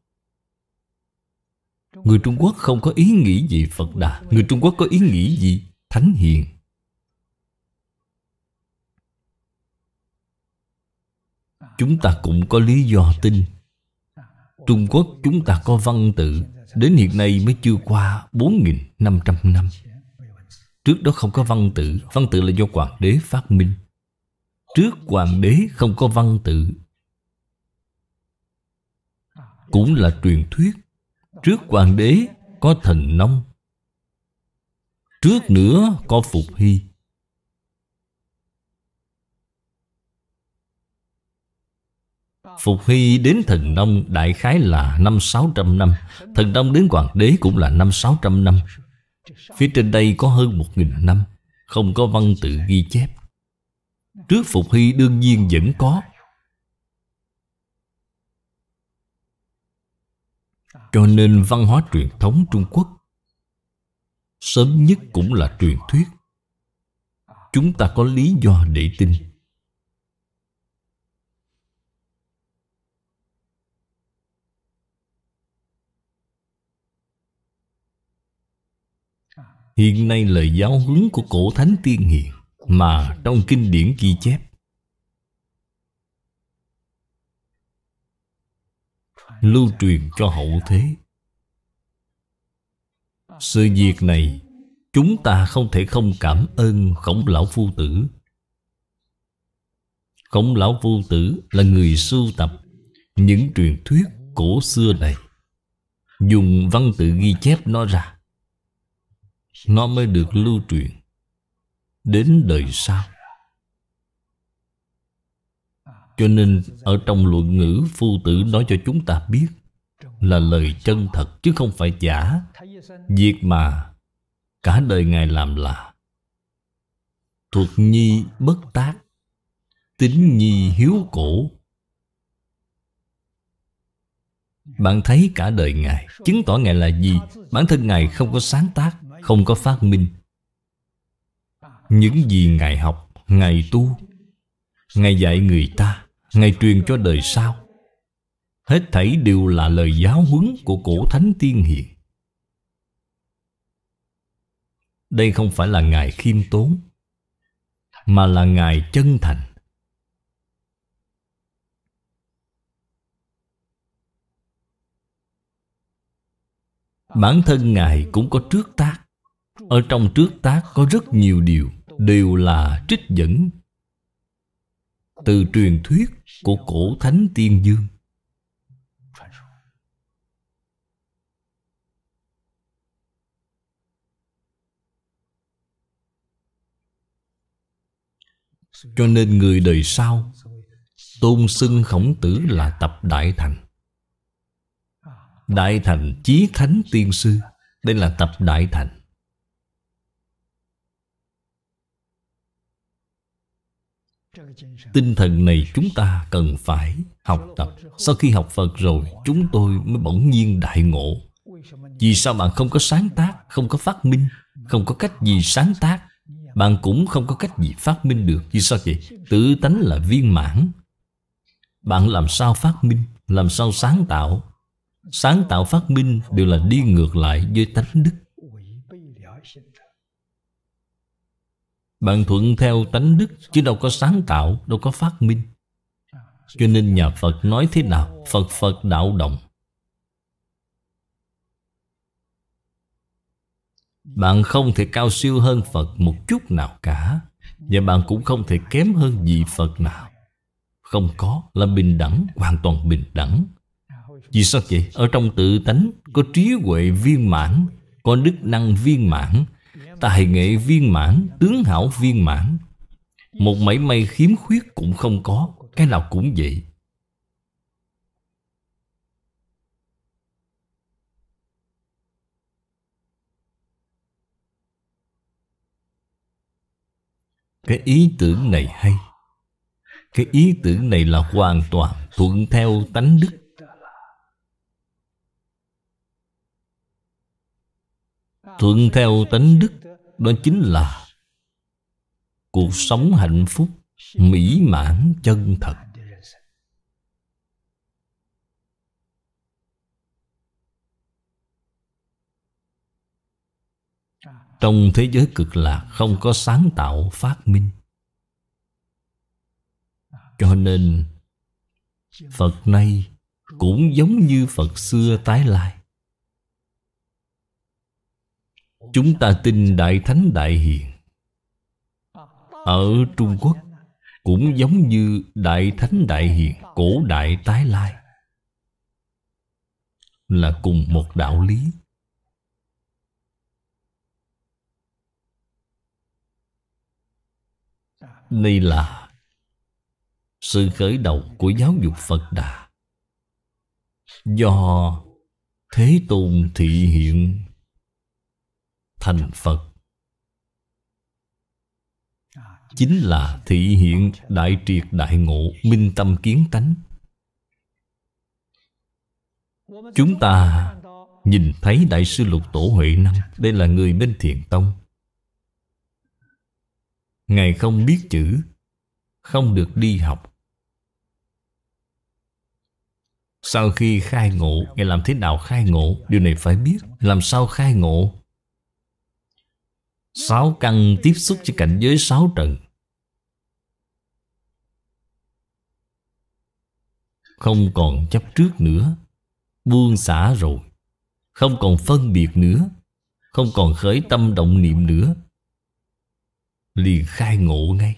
Người Trung Quốc không có ý nghĩ gì Phật Đà. Người Trung Quốc có ý nghĩ gì? Thánh Hiền. Chúng ta cũng có lý do tin. Trung Quốc chúng ta có văn tự. Đến hiện nay mới chưa qua 4.500 năm. Trước đó không có văn tự Văn tự là do hoàng đế phát minh. Trước hoàng đế không có văn tự, Cũng là truyền thuyết. Trước hoàng đế có thần nông, Trước nữa có Phục Hy. Phục Hy đến thần nông đại khái là năm sáu trăm năm. Thần nông đến hoàng đế cũng là năm sáu trăm năm. Phía trên đây có hơn một nghìn năm, Không có văn tự ghi chép. Trước Phục Hy đương nhiên vẫn có. Cho nên văn hóa truyền thống Trung Quốc Sớm nhất cũng là truyền thuyết. Chúng ta có lý do để tin. Hiện nay lời giáo huấn của cổ thánh tiên hiền Mà trong kinh điển ghi chép. Lưu truyền cho hậu thế. Sự việc này, Chúng ta không thể không cảm ơn khổng lão phu tử. Khổng lão phu tử là người sưu tập Những truyền thuyết cổ xưa này. Dùng văn tự ghi chép nó ra nó mới được lưu truyền đến đời sau. Cho nên ở trong luận ngữ, phu tử nói cho chúng ta biết là lời chân thật chứ không phải giả. Việc mà cả đời ngài làm là thuật nhi bất tác, tính nhi hiếu cổ. Bạn thấy cả đời ngài, chứng tỏ ngài là gì? Bản thân ngài không có sáng tác không có phát minh. Những gì ngài học, ngài tu, ngài dạy người ta, ngài truyền cho đời sau, hết thảy đều là lời giáo huấn của cổ thánh tiên hiền. Đây không phải là ngài khiêm tốn, mà là ngài chân thành. Bản thân ngài cũng có trước tác. Ở trong trước tác có rất nhiều điều, Đều là trích dẫn. Từ truyền thuyết của cổ thánh tiên dương. Cho nên người đời sau Tôn xưng khổng tử là tập đại thành. Đại thành chí thánh tiên sư, Đây là tập đại thành. Tinh thần này chúng ta cần phải học tập. Sau khi học Phật rồi, Chúng tôi mới bỗng nhiên đại ngộ. Vì sao bạn không có sáng tác, Không có phát minh, Không có cách gì sáng tác? Bạn cũng không có cách gì phát minh được. Vì sao vậy? Tự tánh là viên mãn. Bạn làm sao phát minh, Làm sao sáng tạo? Sáng tạo phát minh đều là đi ngược lại với tánh đức. Bạn thuận theo tánh đức, Chứ đâu có sáng tạo, Đâu có phát minh. Cho nên nhà Phật nói thế nào, Phật Phật đạo động. Bạn không thể cao siêu hơn Phật một chút nào cả, Và bạn cũng không thể kém hơn vị Phật nào. Không có là bình đẳng, Hoàn toàn bình đẳng. Vì sao vậy? Ở trong tự tánh Có trí huệ viên mãn, Có đức năng viên mãn Tài nghệ viên mãn, Tướng hảo viên mãn. Một mảy may khiếm khuyết cũng không có, Cái nào cũng vậy. Cái ý tưởng này hay. Cái ý tưởng này là hoàn toàn thuận theo tánh đức. Thuận theo tánh đức đó chính là Cuộc sống hạnh phúc Mỹ mãn chân thật. Trong thế giới cực lạc Không có sáng tạo phát minh. Cho nên Phật nay Cũng giống như Phật xưa tái lai. Chúng ta tin Đại Thánh Đại Hiền. Ở Trung Quốc, Cũng giống như Đại Thánh Đại Hiền, Cổ Đại Tái Lai. Là cùng một đạo lý. Đây là Sự khởi đầu của giáo dục Phật Đà. Do Thế Tôn thị hiện thành Phật. Chính là thị hiện đại triệt đại ngộ Minh tâm kiến tánh. Chúng ta nhìn thấy Đại sư Lục Tổ Huệ Năng Đây là người bên thiền tông. Ngài không biết chữ Không được đi học. Sau khi khai ngộ Ngài làm thế nào khai ngộ? Điều này phải biết. Làm sao khai ngộ Sáu căn tiếp xúc với cảnh giới sáu trần. Không còn chấp trước nữa. Buông xả rồi. Không còn phân biệt nữa. Không còn khởi tâm động niệm nữa. Liền khai ngộ ngay.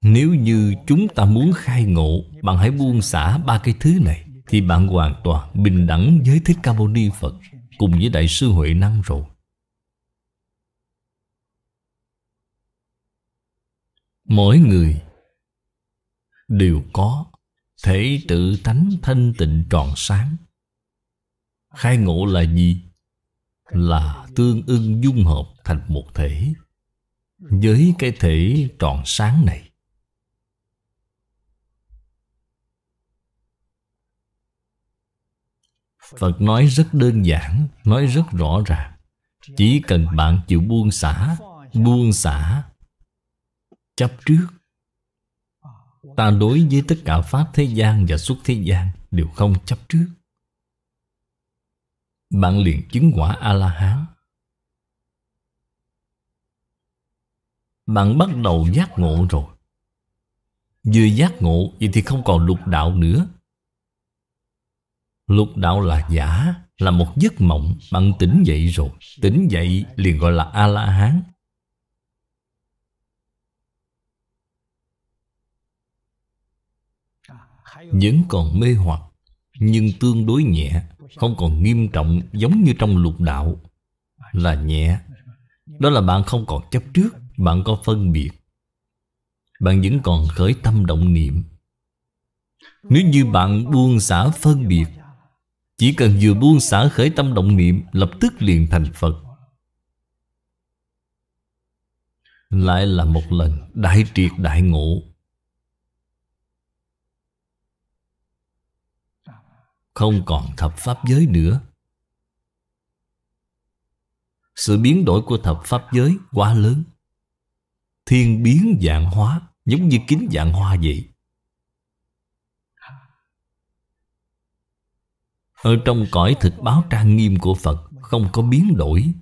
Nếu như chúng ta muốn khai ngộ, Bạn hãy buông xả ba cái thứ này, Thì bạn hoàn toàn bình đẳng với Thích Ca Mâu Ni Phật. Cùng với Đại sư Huệ Năng rồi. Mỗi người Đều có Thể tự tánh thanh tịnh tròn sáng. Khai ngộ là gì? Là tương ưng dung hợp thành một thể Với cái thể tròn sáng này. Phật nói rất đơn giản, Nói rất rõ ràng. Chỉ cần bạn chịu buông xả Buông xả, Chấp trước. Ta đối với tất cả Pháp thế gian và xuất thế gian Đều không chấp trước. Bạn liền chứng quả A-la-hán. Bạn bắt đầu giác ngộ rồi. Vừa giác ngộ Vậy thì không còn lục đạo nữa. Lục đạo là giả, Là một giấc mộng. Bạn tỉnh dậy rồi. Tỉnh dậy liền gọi là A-la-hán. Vẫn còn mê hoặc, Nhưng tương đối nhẹ. Không còn nghiêm trọng, giống như trong lục đạo. Là nhẹ. Đó là bạn không còn chấp trước, Bạn có phân biệt. Bạn vẫn còn khởi tâm động niệm. Nếu như bạn buông xả phân biệt chỉ cần vừa buông xả khởi tâm động niệm, Lập tức liền thành Phật. Lại là một lần đại triệt đại ngộ. Không còn thập pháp giới nữa. Sự biến đổi của thập pháp giới quá lớn. Thiên biến dạng hóa, Giống như kính dạng hoa vậy. Ở trong cõi thực báo trang nghiêm của Phật, Không có biến đổi.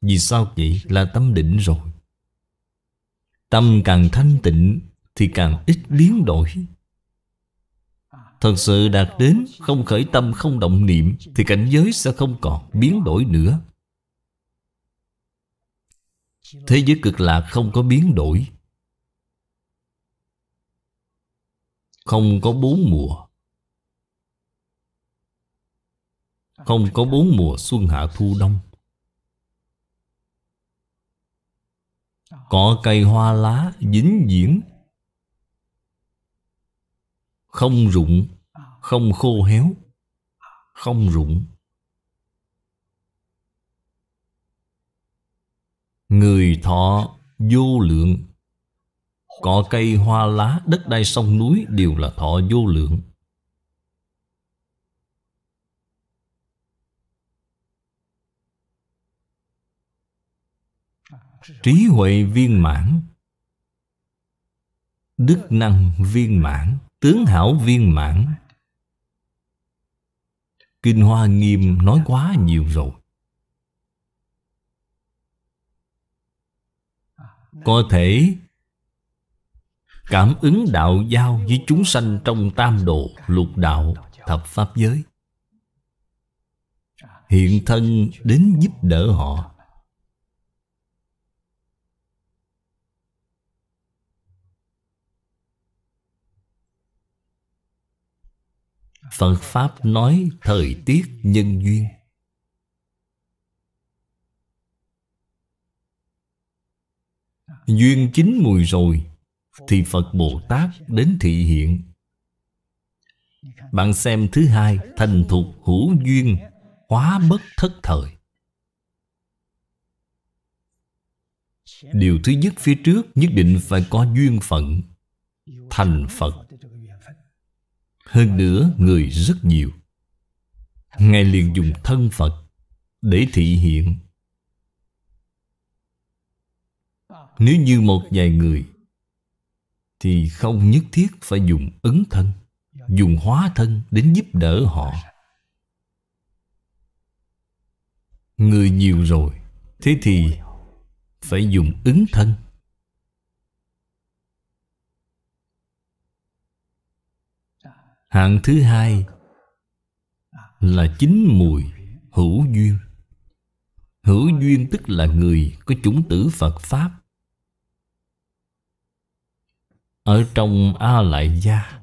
Vì sao vậy? Là tâm định rồi. Tâm càng thanh tịnh Thì càng ít biến đổi. Thật sự đạt đến Không khởi tâm, không động niệm Thì cảnh giới sẽ không còn biến đổi nữa. Thế giới cực lạc không có biến đổi. Không có bốn mùa. Không có bốn mùa xuân hạ thu đông. Có cây hoa lá dính diễn. Không rụng, Không khô héo. Không rụng. Người thọ vô lượng. Cỏ cây hoa lá Đất đai sông núi Đều là thọ vô lượng. Trí huệ viên mãn. Đức năng viên mãn. Tướng hảo viên mãn. Kinh Hoa Nghiêm nói quá nhiều rồi. Có thể Cảm ứng đạo giao với chúng sanh trong tam độ Lục đạo thập pháp giới. Hiện thân đến giúp đỡ họ. Phật Pháp nói thời tiết nhân duyên. Duyên chín mùi rồi, Thì Phật Bồ Tát đến thị hiện. Bạn xem thứ hai, Thành thục hữu duyên, Hóa bất thất thời. Điều thứ nhất phía trước Nhất định phải có duyên phận, Thành Phật hơn nữa, người rất nhiều. Ngài liền dùng thân Phật Để thị hiện. Nếu như một vài người, Thì không nhất thiết phải dùng ứng thân, Dùng hóa thân đến giúp đỡ họ. Người nhiều rồi, Thế thì Phải dùng ứng thân. Hạng thứ hai Là chính mùi hữu duyên. Hữu duyên tức là người có chủng tử Phật Pháp. Ở trong A Lại Gia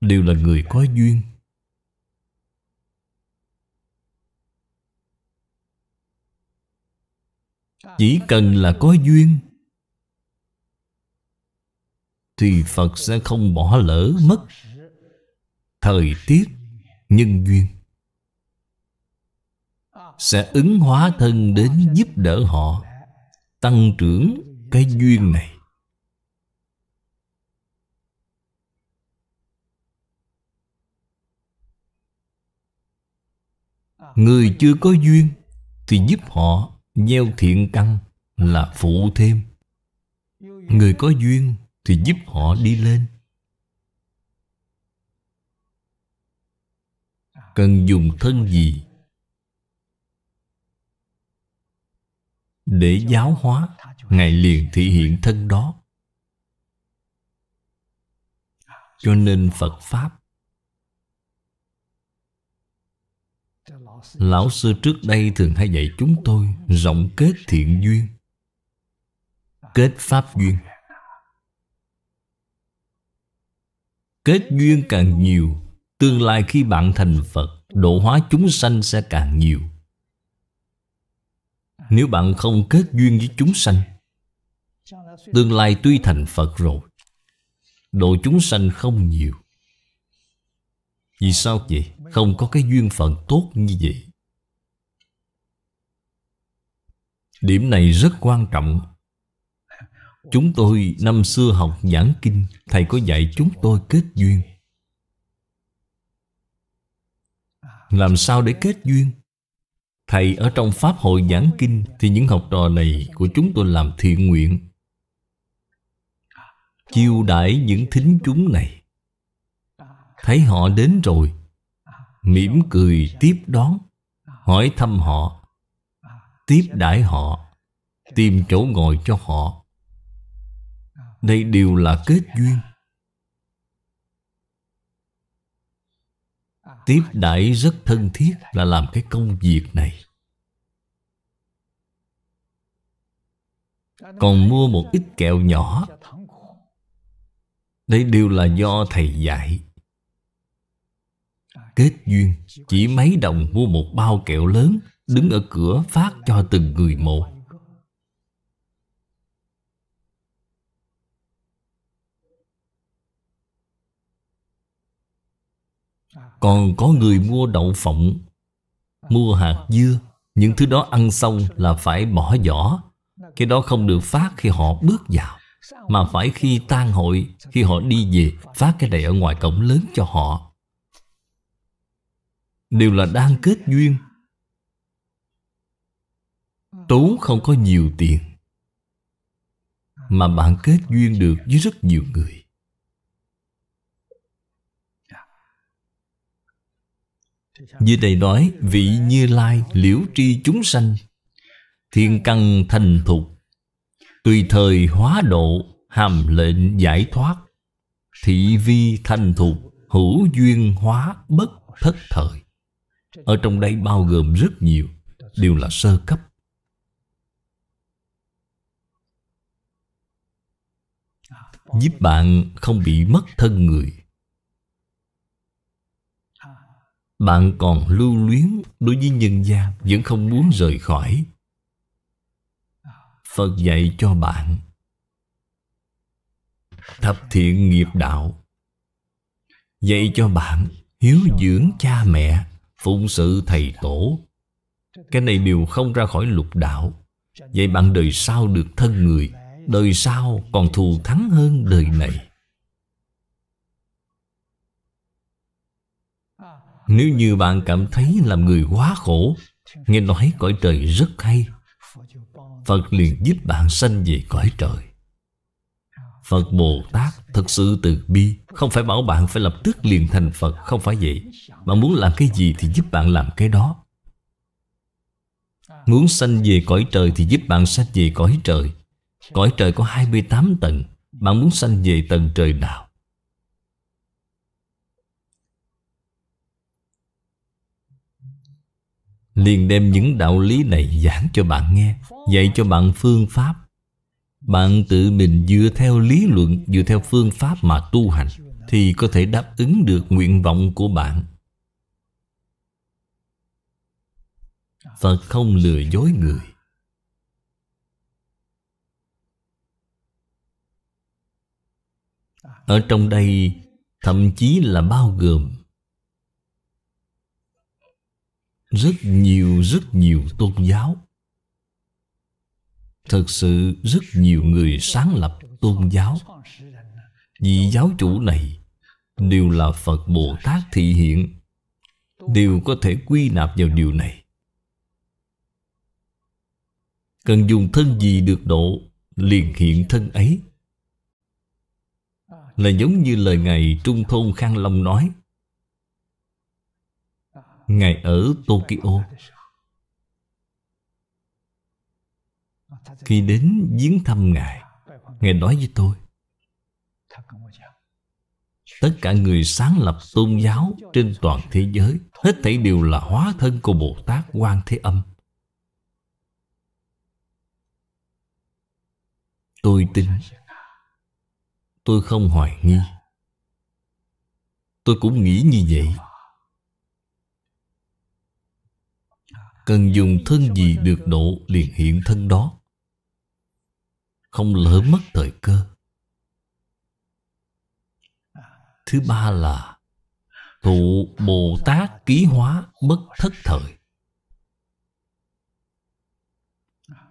Đều là người có duyên. Chỉ cần là có duyên thì Phật sẽ không bỏ lỡ mất Thời tiết Nhân duyên. Sẽ ứng hóa thân đến giúp đỡ họ, Tăng trưởng cái duyên này. Người chưa có duyên Thì giúp họ gieo thiện căn Là phụ thêm. Người có duyên thì giúp họ đi lên. Cần dùng thân gì để giáo hóa ngài liền thị hiện thân đó? Cho nên Phật Pháp, Lão sư trước đây thường hay dạy chúng tôi Rộng kết thiện duyên, Kết Pháp duyên. Kết duyên càng nhiều, Tương lai khi bạn thành Phật, Độ hóa chúng sanh sẽ càng nhiều. Nếu bạn không kết duyên với chúng sanh, Tương lai tuy thành Phật rồi, Độ chúng sanh không nhiều. Vì sao vậy? Không có cái duyên phận tốt như vậy. Điểm này rất quan trọng. Chúng tôi năm xưa học giảng kinh, Thầy có dạy chúng tôi kết duyên. Làm sao để kết duyên? Thầy ở trong Pháp hội giảng kinh Thì những học trò này của chúng tôi làm thiện nguyện. Chiêu đãi những thính chúng này. Thấy họ đến rồi, mỉm cười tiếp đón, Hỏi thăm họ, Tiếp đãi họ, Tìm chỗ ngồi cho họ. Đây đều là kết duyên. Tiếp đãi rất thân thiết là làm cái công việc này. Còn mua một ít kẹo nhỏ. Đây đều là do thầy dạy. Kết duyên, Chỉ mấy đồng mua một bao kẹo lớn, Đứng ở cửa phát cho từng người một. Còn có người mua đậu phộng, Mua hạt dưa. Những thứ đó ăn xong là phải bỏ vỏ Cái đó không được phát khi họ bước vào, Mà phải khi tan hội, Khi họ đi về, Phát cái này ở ngoài cổng lớn cho họ. Đều là đang kết duyên. Tốn không có nhiều tiền, Mà bạn kết duyên được với rất nhiều người. Như đây nói, Vị Như Lai liễu tri chúng sanh, Thiên căn thành thục, Tùy thời hóa độ, Hàm lệnh giải thoát, Thị vi thành thục, Hữu duyên hóa bất thất thời. Ở trong đây bao gồm rất nhiều, Đều là sơ cấp. Giúp bạn không bị mất thân người. Bạn còn lưu luyến đối với nhân gian Vẫn không muốn rời khỏi. Phật dạy cho bạn Thập thiện nghiệp đạo, Dạy cho bạn hiếu dưỡng cha mẹ, Phụng sự thầy tổ. Cái này đều không ra khỏi lục đạo. Vậy bạn đời sau được thân người, Đời sau còn thù thắng hơn đời này. Nếu như bạn cảm thấy làm người quá khổ, Nghe nói cõi trời rất hay. Phật liền giúp bạn sanh về cõi trời. Phật Bồ Tát thật sự từ bi, Không phải bảo bạn phải lập tức liền thành Phật, Không phải vậy. Bạn muốn làm cái gì thì giúp bạn làm cái đó. Muốn sanh về cõi trời thì giúp bạn sanh về cõi trời. Cõi trời có 28 tầng, Bạn muốn sanh về tầng trời nào? Liền đem những đạo lý này giảng cho bạn nghe, dạy cho bạn phương pháp. Bạn tự mình dựa theo lý luận, dựa theo phương pháp mà tu hành, thì có thể đáp ứng được nguyện vọng của bạn. Phật không lừa dối người. Ở trong đây, thậm chí là bao gồm rất nhiều rất nhiều tôn giáo. Thật sự rất nhiều người sáng lập tôn giáo. Vì giáo chủ này đều là phật bồ tát thị hiện, đều có thể quy nạp vào điều này. Cần dùng thân gì được độ, liền hiện thân ấy. Là giống như lời ngài trung thôn khang long nói Ngài ở Tokyo. Khi đến viếng thăm Ngài Ngài nói với tôi, Tất cả người sáng lập tôn giáo trên toàn thế giới, Hết thảy đều là hóa thân của Bồ Tát Quan Thế Âm. Tôi tin. Tôi không hoài nghi. Tôi cũng nghĩ như vậy. Cần dùng thân gì được độ liền hiện thân đó. Không lỡ mất thời cơ. Thứ ba là Thụ Bồ Tát ký hóa bất thất thời.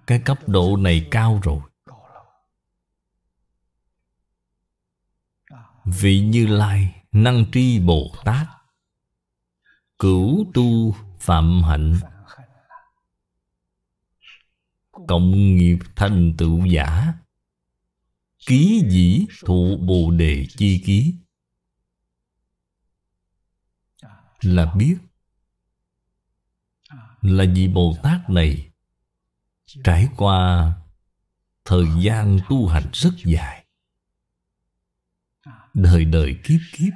Cái cấp độ này cao rồi. Vị Như Lai năng tri Bồ Tát. Cửu tu phạm hạnh. Cộng nghiệp thành tựu giả. Ký dĩ thụ bồ đề chi ký. Là biết Là vì Bồ Tát này Trải qua Thời gian tu hành rất dài. Đời đời kiếp kiếp,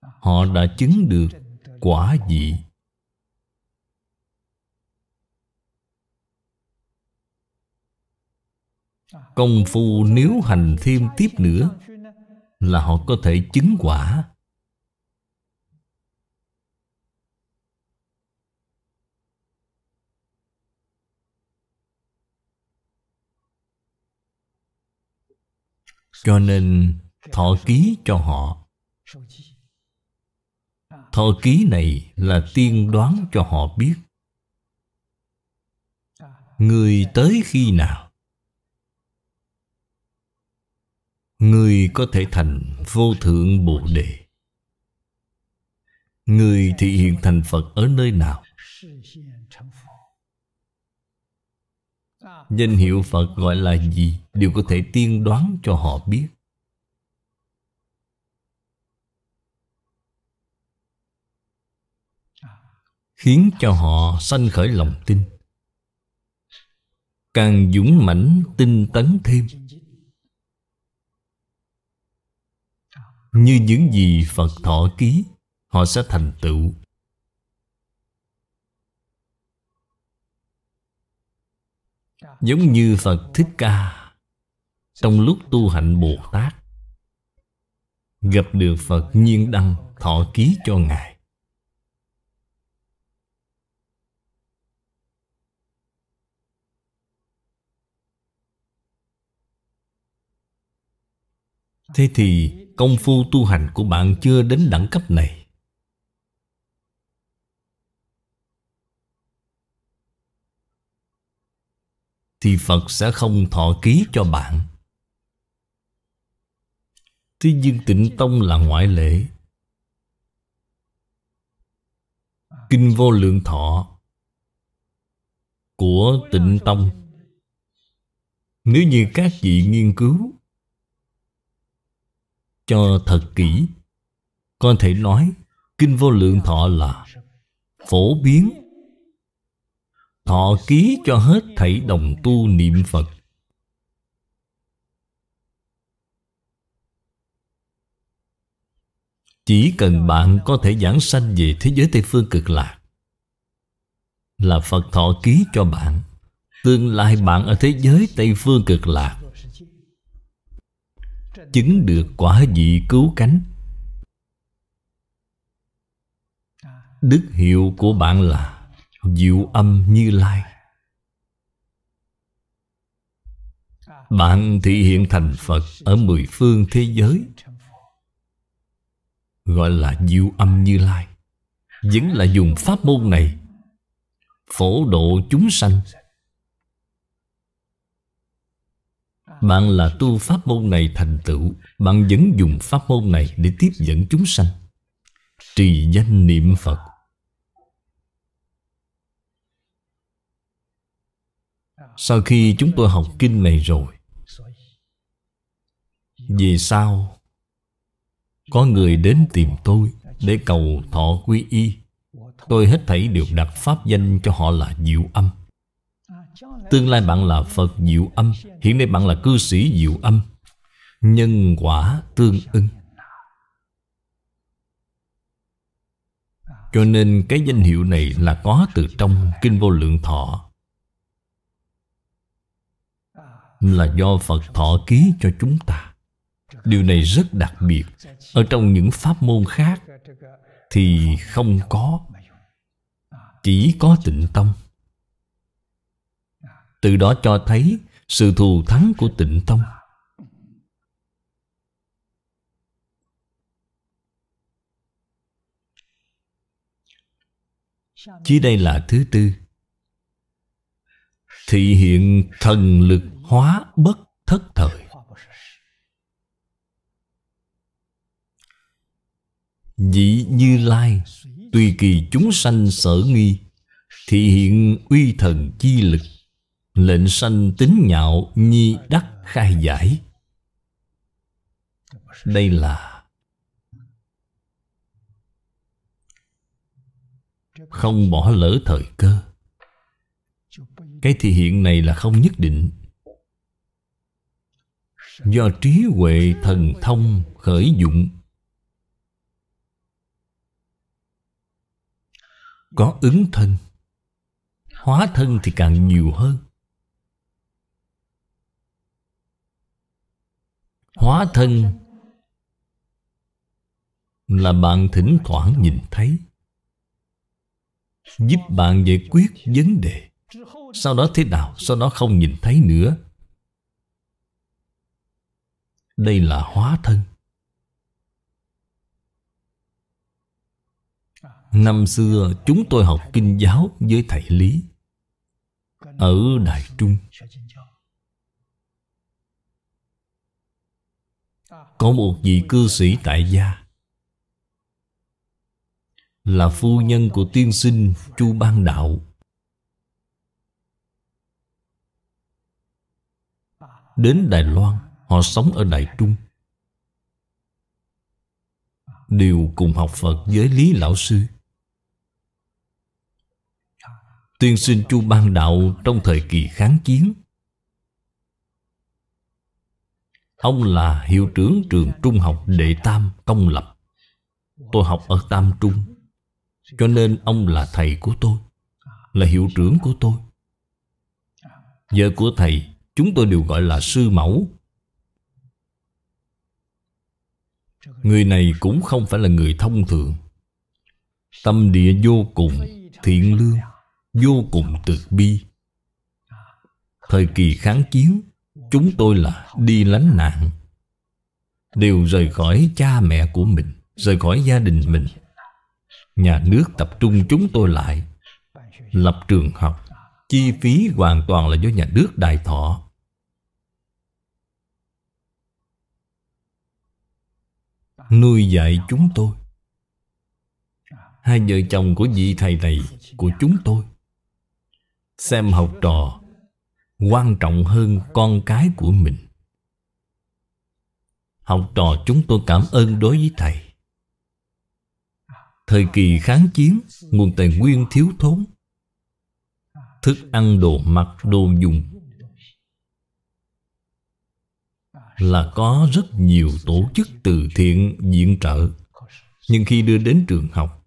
Họ đã chứng được quả dị Công phu nếu hành thêm tiếp nữa Là họ có thể chứng quả. Cho nên thọ ký cho họ. Thọ ký này là tiên đoán cho họ biết. Người tới khi nào Người có thể thành vô thượng Bồ Đề. Người thị hiện thành Phật ở nơi nào? Danh hiệu Phật gọi là gì Đều có thể tiên đoán cho họ biết. Khiến cho họ sanh khởi lòng tin. Càng dũng mãnh, tinh tấn thêm. Như những gì Phật thọ ký, Họ sẽ thành tựu. Giống như Phật Thích Ca, Trong lúc tu hạnh Bồ Tát, Gặp được Phật nhiên đăng thọ ký cho Ngài. Thế thì công phu tu hành của bạn chưa đến đẳng cấp này. Thì Phật sẽ không thọ ký cho bạn. Thế nhưng tịnh tông là ngoại lệ. Kinh vô lượng thọ Của tịnh tông. Nếu như các vị nghiên cứu cho thật kỹ. Có thể nói, Kinh vô lượng thọ là Phổ biến. Thọ ký cho hết thảy đồng tu niệm Phật. Chỉ cần bạn có thể giảng sanh về thế giới Tây Phương cực lạc, Là Phật thọ ký cho bạn. Tương lai bạn ở thế giới Tây Phương cực lạc chứng được quả vị cứu cánh. Đức hiệu của bạn là diệu âm như lai. Bạn thị hiện thành phật ở mười phương thế giới, gọi là diệu âm như lai. Vẫn là dùng pháp môn này phổ độ chúng sanh. Bạn là tu pháp môn này thành tựu. Bạn vẫn dùng pháp môn này để tiếp dẫn chúng sanh. Trì danh niệm Phật. Sau khi chúng tôi học kinh này rồi Vì sao Có người đến tìm tôi Để cầu thọ quy y. Tôi hết thảy đều đặt pháp danh cho họ là Diệu Âm. Tương lai bạn là Phật diệu âm, Hiện nay bạn là cư sĩ diệu âm. Nhân quả tương ưng Cho nên cái danh hiệu này là có từ trong Kinh Vô Lượng Thọ. Là do Phật thọ ký cho chúng ta. Điều này rất đặc biệt. Ở trong những pháp môn khác Thì không có, Chỉ có tịnh tông. Từ đó cho thấy Sự thù thắng của tịnh tông. Chỉ đây là thứ tư. Thị hiện thần lực hóa bất thất thời. Dị như lai, Tùy kỳ chúng sanh sở nghi, Thị hiện uy thần chi lực. Lệnh sanh tính nhạo Nhi đắc khai giải. Đây là Không bỏ lỡ thời cơ. Cái thị hiện này là không nhất định. Do trí huệ thần thông khởi dụng, Có ứng thân, Hóa thân thì càng nhiều hơn. Hóa thân. Là bạn thỉnh thoảng nhìn thấy, Giúp bạn giải quyết vấn đề. Sau đó thế nào? Sau đó không nhìn thấy nữa. Đây là hóa thân. Năm xưa, chúng tôi học kinh giáo với thầy Lý. Ở Đại Trung Có một vị cư sĩ tại gia. Là phu nhân của tiên sinh Chu Ban Đạo. Đến Đài Loan, Họ sống ở Đại Trung. Đều cùng học Phật với Lý Lão Sư. Tiên sinh Chu Ban Đạo trong thời kỳ kháng chiến Ông là hiệu trưởng trường trung học đệ tam công lập. Tôi học ở Tam Trung, Cho nên ông là thầy của tôi, Là hiệu trưởng của tôi. Vợ của thầy, Chúng tôi đều gọi là sư mẫu. Người này cũng không phải là người thông thường. Tâm địa vô cùng thiện lương, Vô cùng từ bi. Thời kỳ kháng chiến Chúng tôi là đi lánh nạn. Đều rời khỏi cha mẹ của mình, Rời khỏi gia đình mình. Nhà nước tập trung chúng tôi lại, Lập trường học. Chi phí hoàn toàn là do nhà nước đại thọ. Nuôi dạy chúng tôi. Hai vợ chồng của vị thầy này Của chúng tôi. Xem học trò Quan trọng hơn con cái của mình. Học trò chúng tôi cảm ơn đối với thầy. Thời kỳ kháng chiến, Nguồn tài nguyên thiếu thốn. Thức ăn đồ mặc đồ dùng Là có rất nhiều tổ chức từ thiện diện trợ. Nhưng khi đưa đến trường học,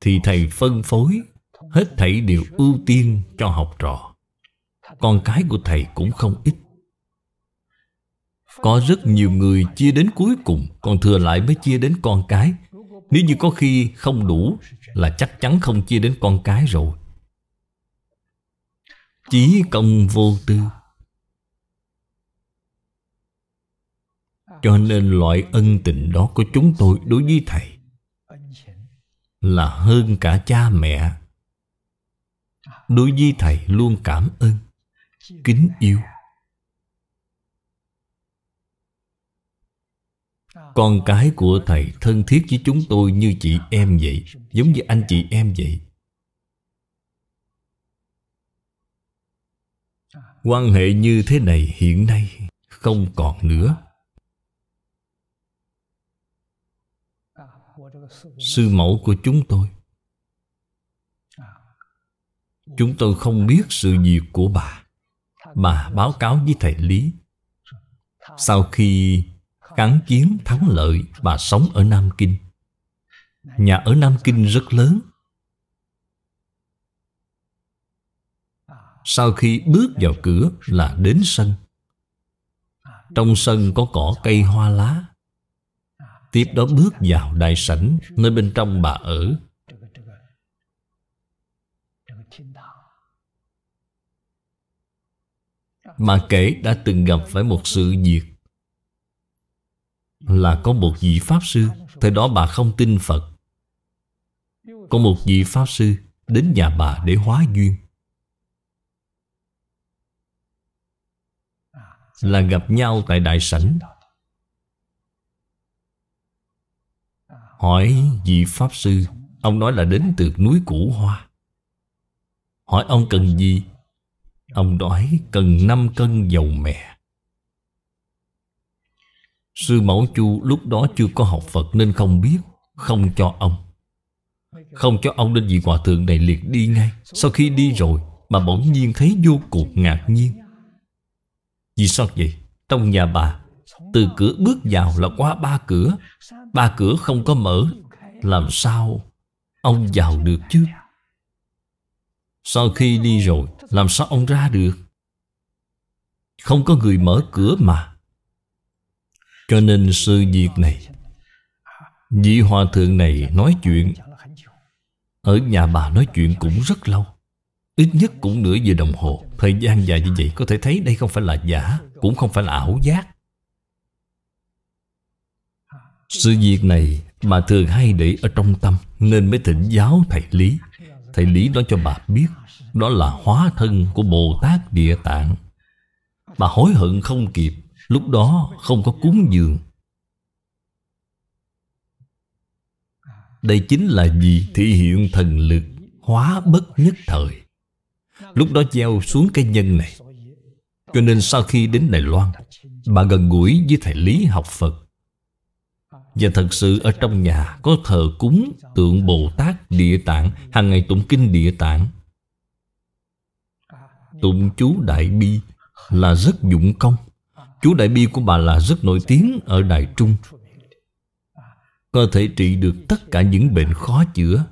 Thì thầy phân phối Hết thảy đều ưu tiên cho học trò. Con cái của thầy cũng không ít. Có rất nhiều người chia đến cuối cùng, Còn thừa lại mới chia đến con cái. Nếu như có khi không đủ Là chắc chắn không chia đến con cái rồi. Chí công vô tư. Cho nên loại ân tình đó của chúng tôi đối với thầy Là hơn cả cha mẹ. Đối với thầy luôn cảm ơn. Kính yêu. Con cái của thầy thân thiết với chúng tôi như chị em vậy, Giống như anh chị em vậy. Quan hệ như thế này hiện nay không còn nữa. Sư mẫu của chúng tôi. Chúng tôi không biết sự việc của bà. Bà báo cáo với thầy Lý. Sau khi kháng chiến thắng lợi Bà sống ở Nam Kinh, Nhà ở Nam Kinh rất lớn. Sau khi bước vào cửa là đến sân. Trong sân có cỏ cây hoa lá. Tiếp đó bước vào đại sảnh, Nơi bên trong bà ở. Mà kể đã từng gặp phải một sự việc Là có một vị Pháp Sư, Thời đó bà không tin Phật. Có một vị Pháp Sư Đến nhà bà để hóa duyên. Là gặp nhau tại đại sảnh. Hỏi vị Pháp Sư, Ông nói là đến từ núi Củ Hoa. Hỏi ông cần gì Ông nói cần 5 cân dầu mè. Sư Mẫu Chu lúc đó chưa có học Phật nên không biết, Không cho ông. Không cho ông nên vị hòa thượng này liệt đi ngay. Sau khi đi rồi bà bỗng nhiên thấy vô cùng ngạc nhiên. Vì sao vậy? Trong nhà bà, Từ cửa bước vào là qua ba cửa. Ba cửa không có mở. Làm sao Ông vào được chứ? Sau khi đi rồi làm sao ông ra được? Không có người mở cửa mà. Cho nên sự việc này Vị hòa thượng này nói chuyện. Ở nhà bà nói chuyện cũng rất lâu. Ít nhất cũng nửa giờ đồng hồ. Thời gian dài như vậy có thể thấy đây không phải là giả, Cũng không phải là ảo giác. Sự việc này, bà thường hay để ở trong tâm, Nên mới thỉnh giáo thầy Lý. Thầy Lý nói cho bà biết. Đó là hóa thân của Bồ Tát Địa Tạng. Bà hối hận không kịp, Lúc đó không có cúng dường. Đây chính là gì thị hiện thần lực Hóa bất nhất thời. Lúc đó gieo xuống cái nhân này. Cho nên sau khi đến Đài Loan, Bà gần gũi với thầy Lý học Phật. Và thật sự ở trong nhà Có thờ cúng tượng Bồ Tát Địa Tạng, hàng ngày tụng kinh Địa Tạng. Tụng chú Đại Bi Là rất dụng công. Chú Đại Bi của bà là rất nổi tiếng Ở Đại Trung. Có thể trị được tất cả những bệnh khó chữa.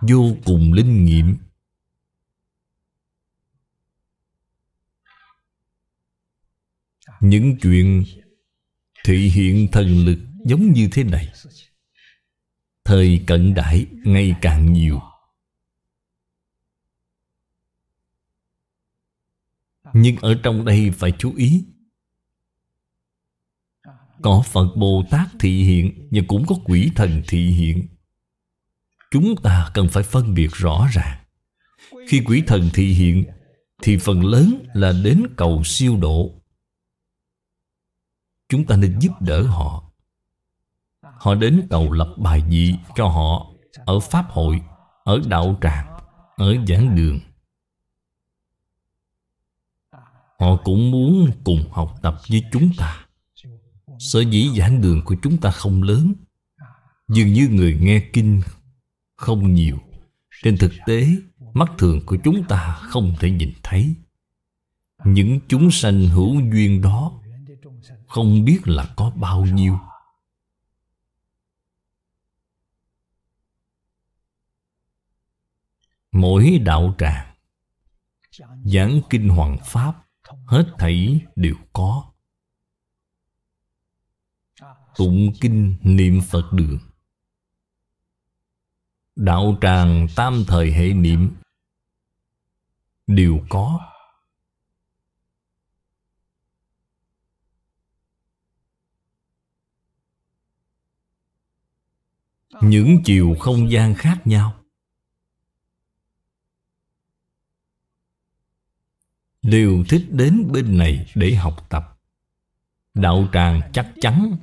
Vô cùng linh nghiệm. Những chuyện thị hiện thần lực giống như thế này. Thời cận đại ngày càng nhiều. Nhưng ở trong đây phải chú ý. Có Phật Bồ Tát thị hiện Và cũng có quỷ thần thị hiện. Chúng ta cần phải phân biệt rõ ràng. Khi quỷ thần thị hiện, Thì phần lớn là đến cầu siêu độ. Chúng ta nên giúp đỡ họ. Họ đến cầu lập bài vị cho họ Ở Pháp hội, Ở đạo tràng, Ở giảng đường. Họ cũng muốn cùng học tập với chúng ta. Sở dĩ giảng đường của chúng ta không lớn. Dường như người nghe kinh không nhiều. Trên thực tế, Mắt thường của chúng ta không thể nhìn thấy. Những chúng sanh hữu duyên đó Không biết là có bao nhiêu. Mỗi đạo tràng, Giảng kinh hoàng pháp Hết thảy đều có. Tụng kinh niệm Phật đường. Đạo tràng tam thời hệ niệm Đều có. Những chiều không gian khác nhau. Đều thích đến bên này để học tập. Đạo tràng chắc chắn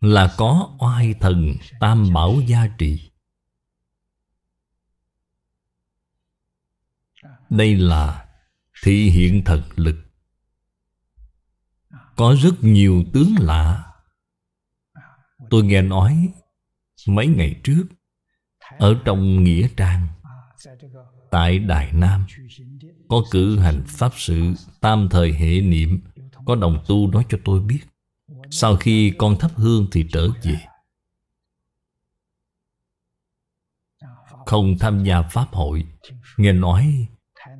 Là có oai thần tam bảo gia trì. Đây là thị hiện thật lực. Có rất nhiều tướng lạ. Tôi nghe nói Mấy ngày trước, Ở trong Nghĩa Trang, Tại đài Nam có cử hành Pháp sự, Tam thời hệ niệm, Có đồng tu nói cho tôi biết. Sau khi con thắp hương thì trở về. Không tham gia Pháp hội. Nghe nói,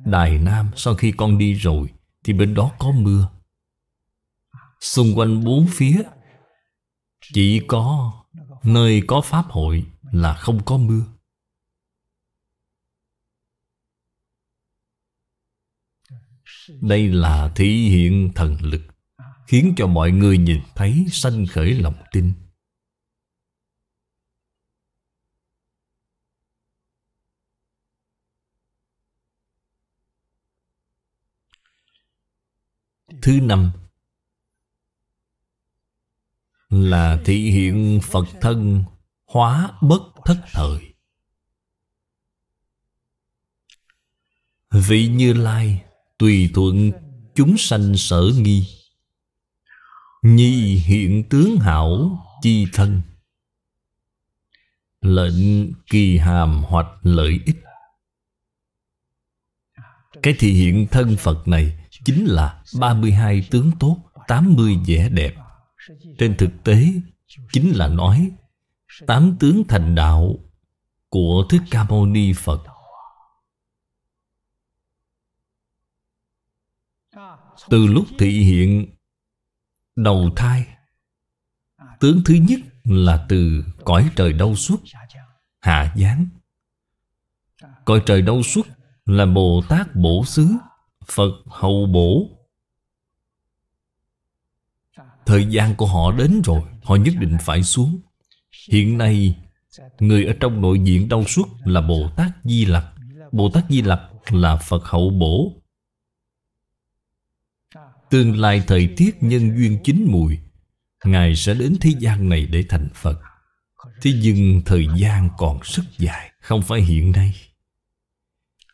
Đài Nam sau khi con đi rồi, Thì bên đó có mưa. Xung quanh bốn phía, Chỉ có Nơi có Pháp hội Là không có mưa. Đây là thể hiện thần lực, Khiến cho mọi người nhìn thấy sanh khởi lòng tin. Thứ năm Là thể hiện Phật thân hóa bất thất thời. Vị Như Lai Tùy thuận, chúng sanh sở nghi. Nhi hiện tướng hảo, chi thân. Lệnh kỳ hàm hoặc lợi ích. Cái thị hiện thân Phật này Chính là 32 tướng tốt 80 vẻ đẹp. Trên thực tế, Chính là nói, Tám tướng thành đạo Của Thích Ca Mâu Ni Phật Từ lúc thị hiện, đầu thai, Tướng thứ nhất là từ cõi trời đau xuất Hạ giáng. Cõi trời đau xuất là Bồ Tát Bổ Xứ, Phật hậu bổ. Thời gian của họ đến rồi, Họ nhất định phải xuống. Hiện nay, Người ở trong nội diện đau suốt là Bồ Tát Di Lặc. Bồ Tát Di Lặc là Phật hậu bổ. Tương lai thời tiết nhân duyên chín mùi, Ngài sẽ đến thế gian này để thành Phật. Thế nhưng thời gian còn rất dài, Không phải hiện nay.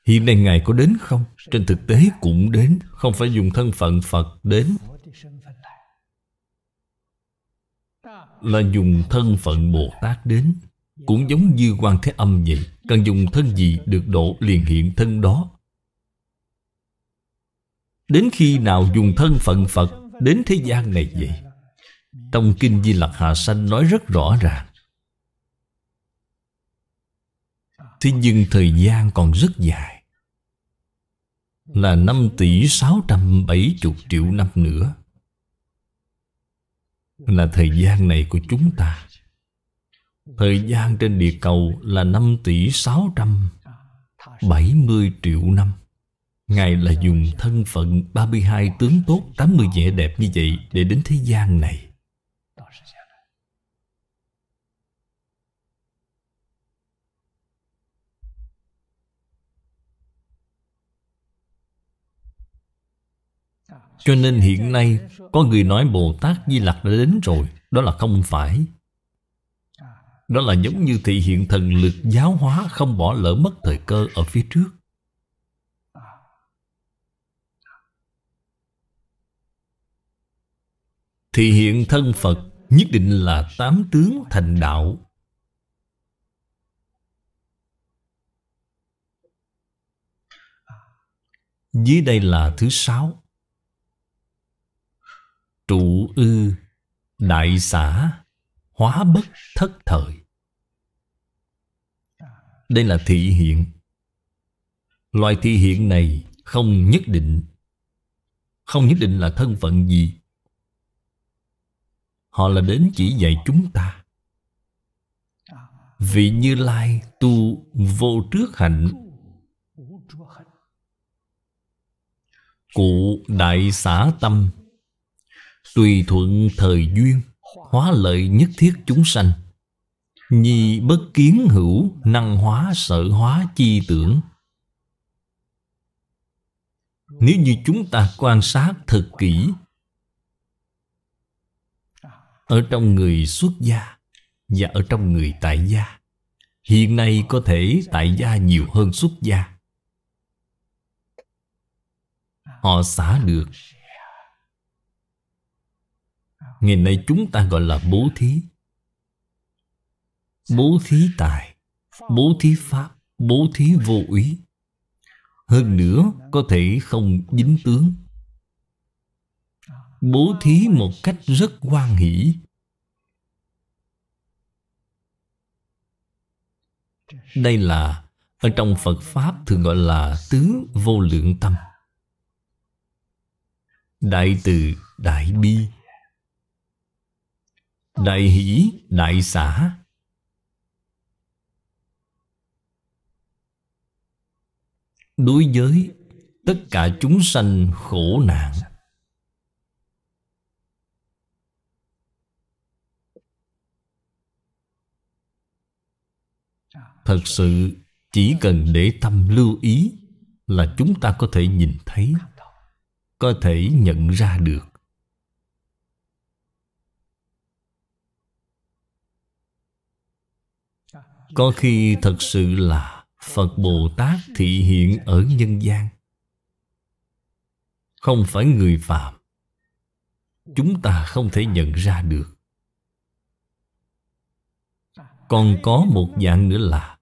Hiện nay Ngài có đến không? Trên thực tế cũng đến, Không phải dùng thân phận Phật đến. Là dùng thân phận Bồ Tát đến, Cũng giống như quan Thế Âm vậy, Cần dùng thân gì được độ liền hiện thân đó. Đến khi nào dùng thân phận Phật Đến thế gian này vậy? Trong Kinh Di Lặc Hà Sanh nói rất rõ ràng. Thế nhưng thời gian còn rất dài. Là 5 tỷ 670 triệu năm nữa. Là thời gian này của chúng ta. Thời gian trên địa cầu là 5 tỷ 670 triệu năm. Ngài là dùng thân phận 32 tướng tốt 80 vẻ đẹp như vậy Để đến thế gian này. Cho nên hiện nay Có người nói Bồ Tát Di Lặc đã đến rồi, Đó là không phải. Đó là giống như thị hiện thần lực giáo hóa Không bỏ lỡ mất thời cơ ở phía trước. Thì hiện thân Phật, Nhất định là tám tướng thành đạo. Dưới đây là thứ sáu. Trụ ư, Đại xã Hóa bất thất thời. Đây là thị hiện. Loài thị hiện này không nhất định. Không nhất định là thân phận gì. Họ là đến chỉ dạy chúng ta. Vị Như Lai tu vô trước hạnh. Cụ đại xã tâm, Tùy thuận thời duyên, Hóa lợi nhất thiết chúng sanh. Nhi bất kiến hữu, Năng hóa sợ hóa chi tưởng. Nếu như chúng ta quan sát thật kỹ ở trong người xuất gia Và ở trong người tại gia. Hiện nay có thể tại gia nhiều hơn xuất gia. Họ xả được. Ngày nay chúng ta gọi là bố thí. Bố thí tài, Bố thí pháp, Bố thí vô úy Hơn nữa có thể không dính tướng. Bố thí một cách rất hoan hỷ. Đây là, Ở trong Phật Pháp thường gọi là Tứ vô lượng tâm. Đại từ Đại bi. Đại hỷ, Đại xã Đối với tất cả chúng sanh khổ nạn Thật sự chỉ cần để tâm lưu ý Là chúng ta có thể nhìn thấy, Có thể nhận ra được. Có khi thật sự là Phật Bồ Tát thị hiện ở nhân gian. Không phải người phạm Chúng ta không thể nhận ra được. Còn có một dạng nữa là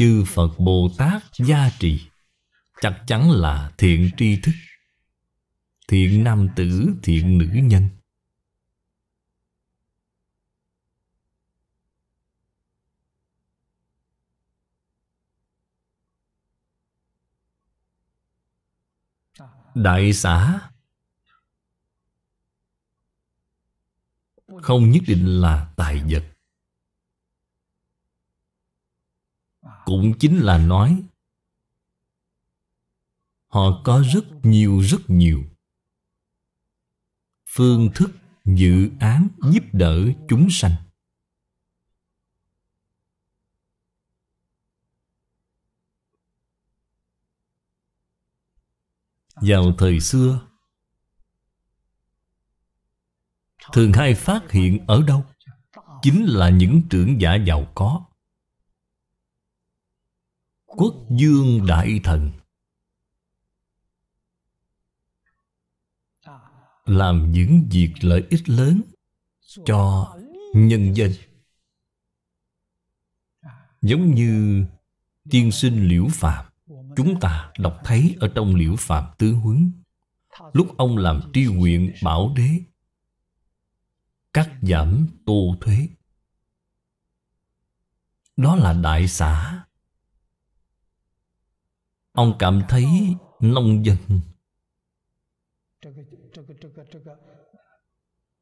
chư Phật Bồ Tát gia trì. Chắc chắn là thiện tri thức Thiện nam tử, thiện nữ nhân. Đại xã Không nhất định là tài vật. Cũng chính là nói, họ có rất nhiều rất nhiều. Phương thức, dự án giúp đỡ chúng sanh. Vào thời xưa, thường hay phát hiện ở đâu? Chính là những trưởng giả giàu có. Quốc dương đại thần. Làm những việc lợi ích lớn Cho nhân dân. Giống như tiên sinh liễu phạm Chúng ta đọc thấy ở trong liễu phạm tứ huấn. Lúc ông làm tri huyện bảo đế, Cắt giảm tô thuế. Đó là đại xã Ông cảm thấy nông dân.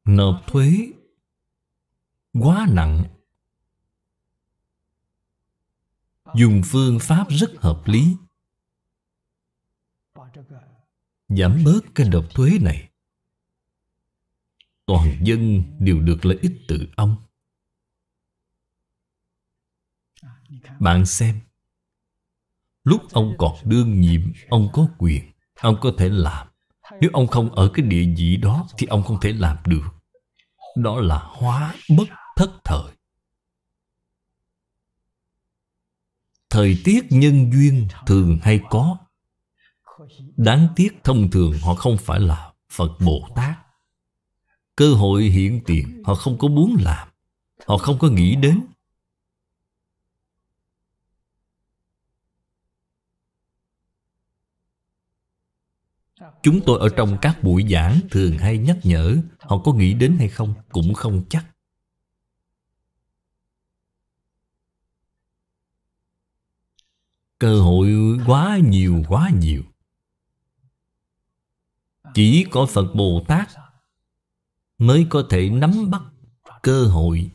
Nộp thuế Quá nặng. Dùng phương pháp rất hợp lý. Giảm bớt cái nộp thuế này. Toàn dân đều được lợi ích từ ông. Bạn xem. Lúc ông còn đương nhiệm, Ông có quyền, Ông có thể làm. Nếu ông không ở cái địa vị đó Thì ông không thể làm được. Đó là hóa bất thất thời. Thời tiết nhân duyên thường hay có. Đáng tiếc thông thường họ không phải là Phật Bồ Tát. Cơ hội hiện tiền họ không có muốn làm. Họ không có nghĩ đến. Chúng tôi ở trong các buổi giảng thường hay nhắc nhở, Họ có nghĩ đến hay không cũng không chắc. Cơ hội quá nhiều quá nhiều. Chỉ có Phật Bồ Tát Mới có thể nắm bắt cơ hội.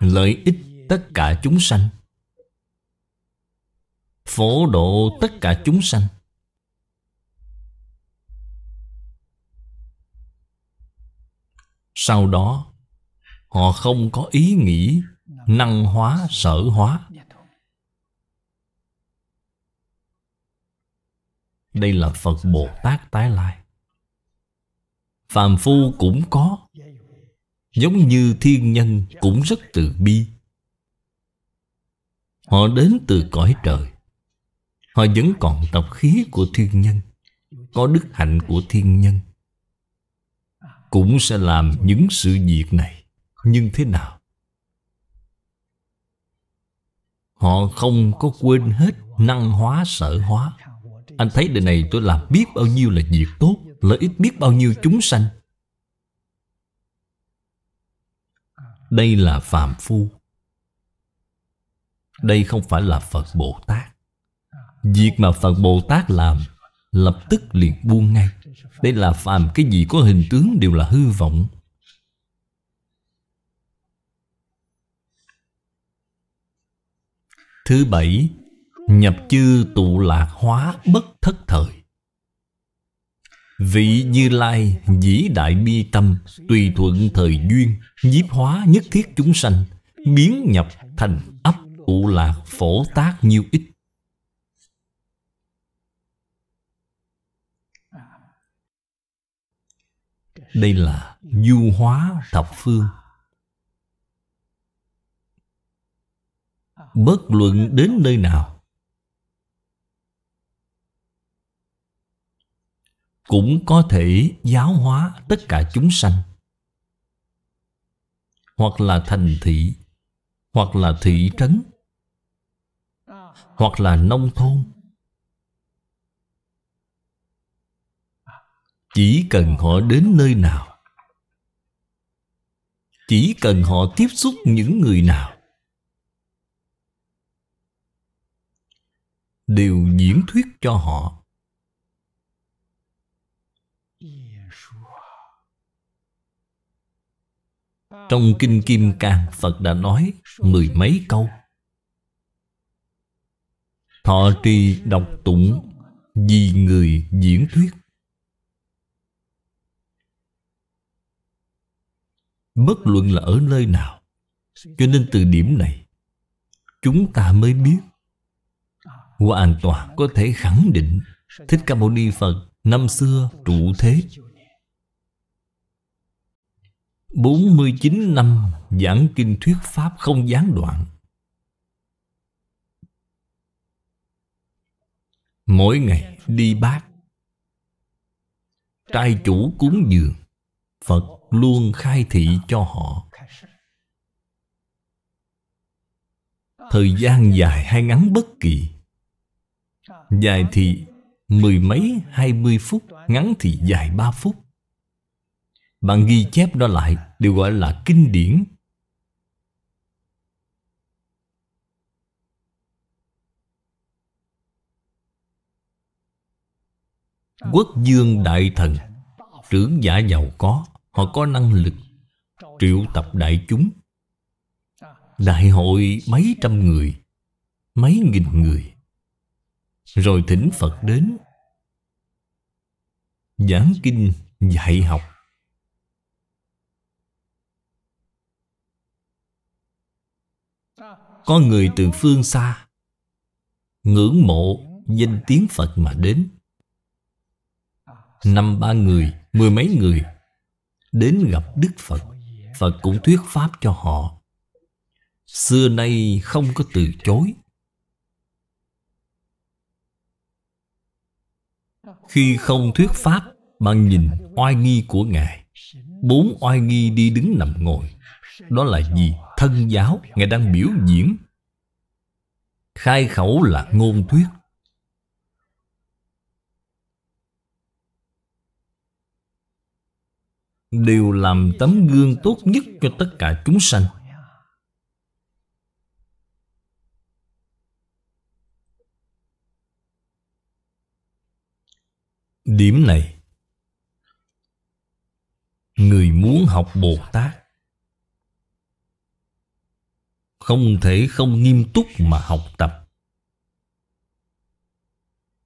Lợi ích tất cả chúng sanh phổ độ tất cả chúng sanh. Sau đó, họ không có ý nghĩ năng hóa, sở hóa. Đây là phật bồ tát tái lai. Phàm phu cũng có, giống như thiên nhân cũng rất từ bi. Họ đến từ cõi trời. Họ vẫn còn tập khí của thiên nhân, Có đức hạnh của thiên nhân. Cũng sẽ làm những sự việc này, Nhưng thế nào? Họ không có quên hết năng hóa sở hóa. Anh thấy đời này tôi làm biết bao nhiêu là việc tốt, Lợi ích biết bao nhiêu chúng sanh. Đây là phàm phu. Đây không phải là Phật Bồ Tát. Việc mà Phật Bồ Tát làm, Lập tức liền buông ngay. Đây là phàm cái gì có hình tướng đều là hư vọng. Thứ bảy, Nhập chư tụ lạc hóa bất thất thời. Vị Như Lai dĩ đại bi tâm, Tùy thuận thời duyên, Nhiếp hóa nhất thiết chúng sanh, Biến nhập thành ấp tụ lạc phổ tác nhiêu ích Đây là du hóa thập phương. Bất luận đến nơi nào, Cũng có thể giáo hóa tất cả chúng sanh. Hoặc là thành thị, Hoặc là thị trấn, Hoặc là nông thôn. Chỉ cần họ đến nơi nào. Chỉ cần họ tiếp xúc những người nào. Đều diễn thuyết cho họ. Trong Kinh Kim Cang, Phật đã nói mười mấy câu. Thọ trì đọc tụng Vì người diễn thuyết. Bất luận là ở nơi nào, Cho nên từ điểm này, Chúng ta mới biết. Hoàn toàn có thể khẳng định, Thích Ca Mâu Ni Phật, Năm xưa trụ thế. 49 năm giảng kinh thuyết Pháp không gián đoạn. Mỗi ngày đi bát, Trai chủ cúng dường, Phật luôn khai thị cho họ. Thời gian dài hay ngắn bất kỳ. Dài thì mười mấy, hai mươi phút, Ngắn thì dài ba phút. Bạn ghi chép đó lại, Đều gọi là kinh điển. Quốc dương đại thần, Trưởng giả giàu có. Họ có năng lực Triệu tập đại chúng. Đại hội mấy trăm người Mấy nghìn người. Rồi thỉnh Phật đến. Giảng kinh dạy học. Có người từ phương xa Ngưỡng mộ danh tiếng Phật mà đến. Năm ba người, mười mấy người Đến gặp Đức Phật. Phật cũng thuyết Pháp cho họ. Xưa nay không có từ chối. Khi không thuyết Pháp Bạn nhìn oai nghi của Ngài, Bốn oai nghi đi đứng nằm ngồi. Đó là gì? Thân giáo. Ngài đang biểu diễn. Khai khẩu là ngôn thuyết. Đều làm tấm gương tốt nhất cho tất cả chúng sanh. Điểm này, Người muốn học Bồ Tát Không thể không nghiêm túc mà học tập.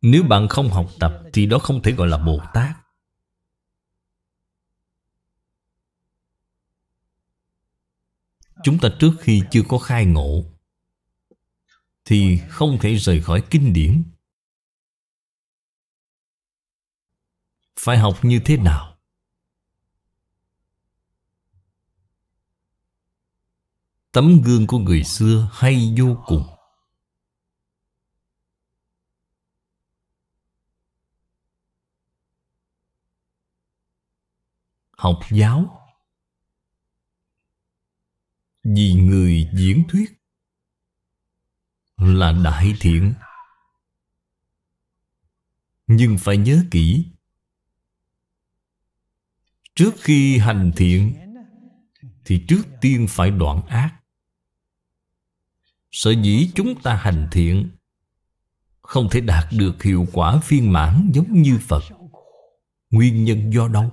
Nếu bạn không học tập Thì đó không thể gọi là Bồ Tát. Chúng ta trước khi chưa có khai ngộ, Thì không thể rời khỏi kinh điển. Phải học như thế nào? Tấm gương của người xưa hay vô cùng? Học giáo? Vì người diễn thuyết là đại thiện. Nhưng phải nhớ kỹ, trước khi hành thiện thì trước tiên phải đoạn ác. Sở dĩ chúng ta hành thiện không thể đạt được hiệu quả viên mãn giống như phật. Nguyên nhân do đâu?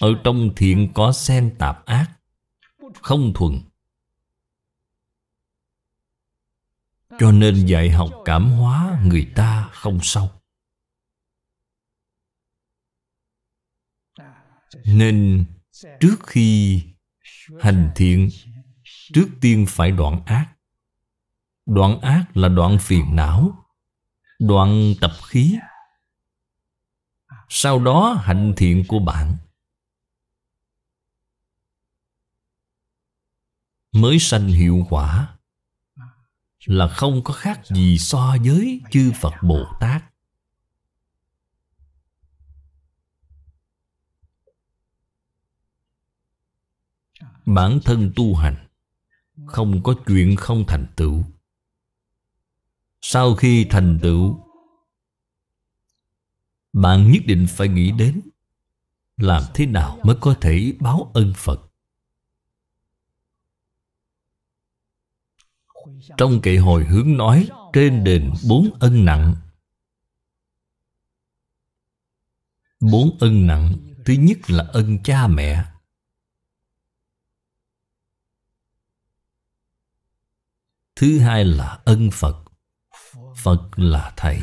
Ở trong thiện có xen tạp ác, không thuần. Cho nên dạy học cảm hóa người ta không sâu. Nên trước khi hành thiện, trước tiên phải đoạn ác. Đoạn ác là đoạn phiền não, đoạn tập khí. Sau đó hạnh thiện của bạn. Mới sanh hiệu quả là không có khác gì so với chư phật bồ tát. Bản thân tu hành không có chuyện không thành tựu. Sau khi thành tựu, bạn nhất định phải nghĩ đến làm thế nào mới có thể báo ân phật. Trong kệ hồi hướng nói, trên đền bốn ân nặng. Bốn ân nặng, thứ nhất là ân cha mẹ. Thứ hai là ân phật. Phật là thầy.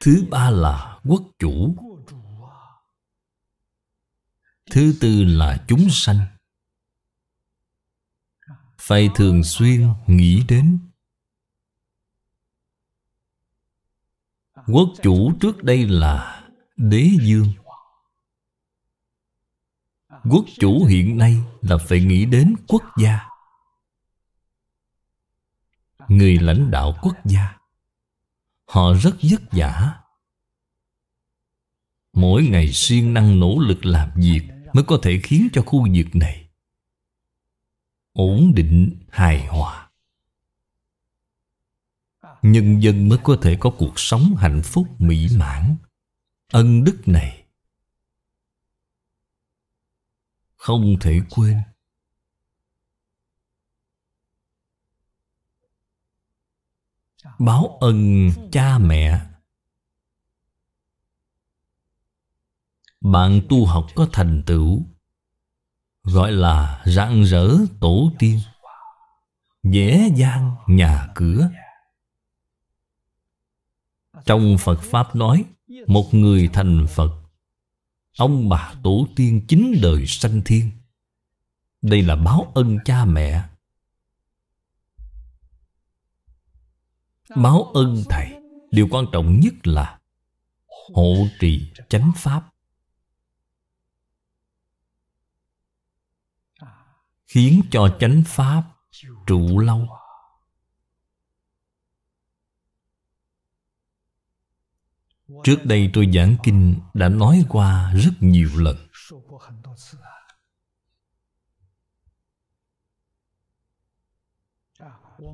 Thứ ba là quốc chủ. Thứ tư là chúng sanh phải thường xuyên nghĩ đến. Quốc chủ trước đây là đế dương. Quốc chủ hiện nay là phải nghĩ đến quốc gia. Người lãnh đạo quốc gia. Họ rất vất vả. Mỗi ngày siêng năng nỗ lực làm việc mới có thể khiến cho khu vực này ổn định hài hòa. Nhân dân mới có thể có cuộc sống hạnh phúc mỹ mãn. Ân đức này không thể quên. Báo ân cha mẹ. Bạn tu học có thành tựu gọi là rạng rỡ tổ tiên. Dễ dàng nhà cửa. Trong phật pháp nói, một người thành phật, ông bà tổ tiên chín đời sanh thiên. Đây là báo ân cha mẹ. Báo ân thầy, điều quan trọng nhất là hộ trì chánh pháp. Khiến cho chánh pháp trụ lâu. Trước đây tôi giảng kinh đã nói qua rất nhiều lần.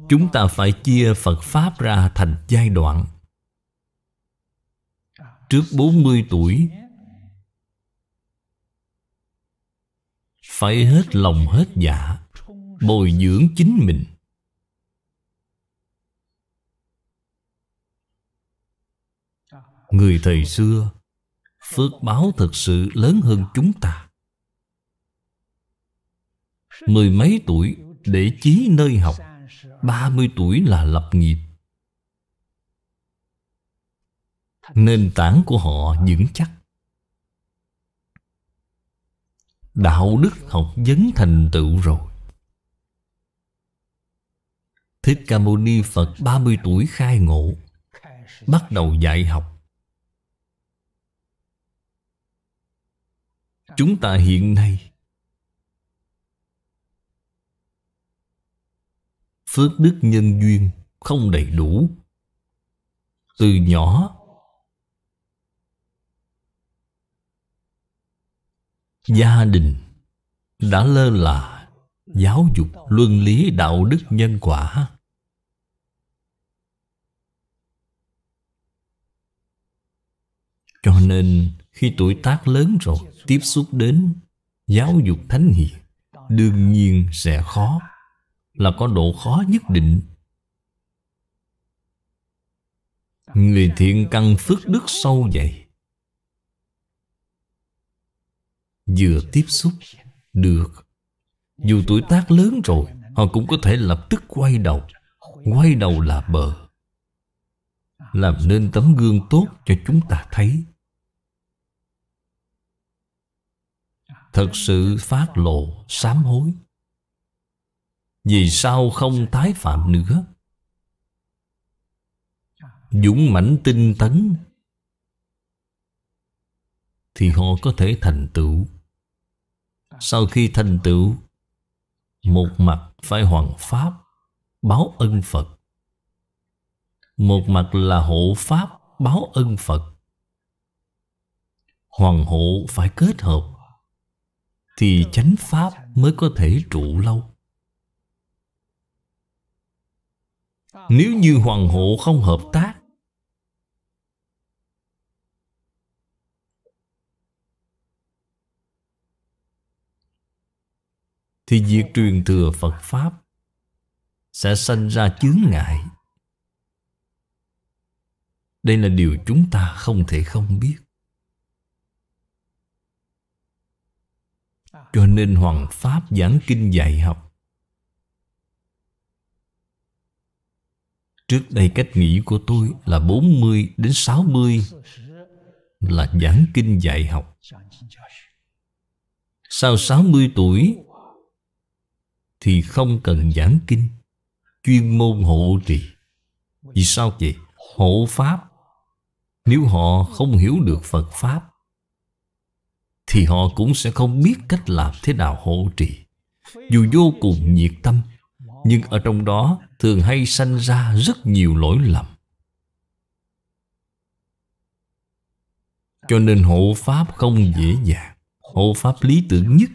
Chúng ta phải chia Phật Pháp ra thành giai đoạn. Trước 40 tuổi Phải hết lòng hết dạ Bồi dưỡng chính mình. Người thời xưa, Phước báo thực sự lớn hơn chúng ta. Mười mấy tuổi để chí nơi học 30 tuổi là lập nghiệp. Nền tảng của họ vững chắc. Đạo đức học vấn thành tựu rồi. Thích Ca Mâu Ni Phật 30 tuổi khai ngộ, Bắt đầu dạy học. Chúng ta hiện nay, phước đức nhân duyên không đầy đủ. Từ nhỏ gia đình đã lơ là Giáo dục luân lý đạo đức nhân quả. Cho nên khi tuổi tác lớn rồi, Tiếp xúc đến giáo dục thánh hiền, Đương nhiên sẽ khó, Là có độ khó nhất định. Người thiện căn phước đức sâu dày Vừa tiếp xúc được. Dù tuổi tác lớn rồi, Họ cũng có thể lập tức quay đầu. Quay đầu là bờ. Làm nên tấm gương tốt cho chúng ta thấy. Thật sự phát lộ sám hối. Vì sao không tái phạm nữa? Dũng mãnh tinh tấn Thì họ có thể thành tựu. Sau khi thành tựu, Một mặt phải hoàn pháp, Báo ân Phật. Một mặt là hộ pháp, Báo ân Phật. Hoàng hộ phải kết hợp, Thì chánh pháp mới có thể trụ lâu. Nếu như hoàng hộ không hợp tác Thì việc truyền thừa Phật Pháp Sẽ sanh ra chướng ngại. Đây là điều chúng ta không thể không biết. Cho nên Hoàng Pháp giảng kinh dạy học. Trước đây cách nghĩ của tôi là 40 đến 60 là giảng kinh dạy học. Sau 60 tuổi thì không cần giảng kinh. Chuyên môn hộ trì. Vì sao vậy? Hộ pháp. Nếu họ không hiểu được phật pháp, thì họ cũng sẽ không biết cách làm thế nào hộ trì. Dù vô cùng nhiệt tâm, nhưng ở trong đó thường hay sanh ra rất nhiều lỗi lầm. Cho nên hộ pháp không dễ dàng. Hộ pháp lý tưởng nhất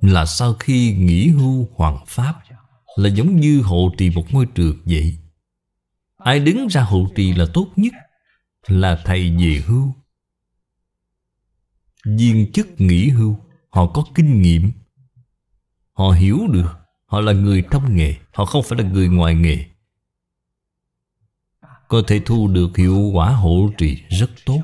là sau khi nghỉ hưu hoàng pháp, là giống như hộ trì một ngôi trường vậy. Ai đứng ra hộ trì là tốt nhất, là thầy về hưu. Viên chức nghỉ hưu, họ có kinh nghiệm. Họ hiểu được, họ là người trong nghề, họ không phải là người ngoài nghề. Có thể thu được hiệu quả hộ trì rất tốt.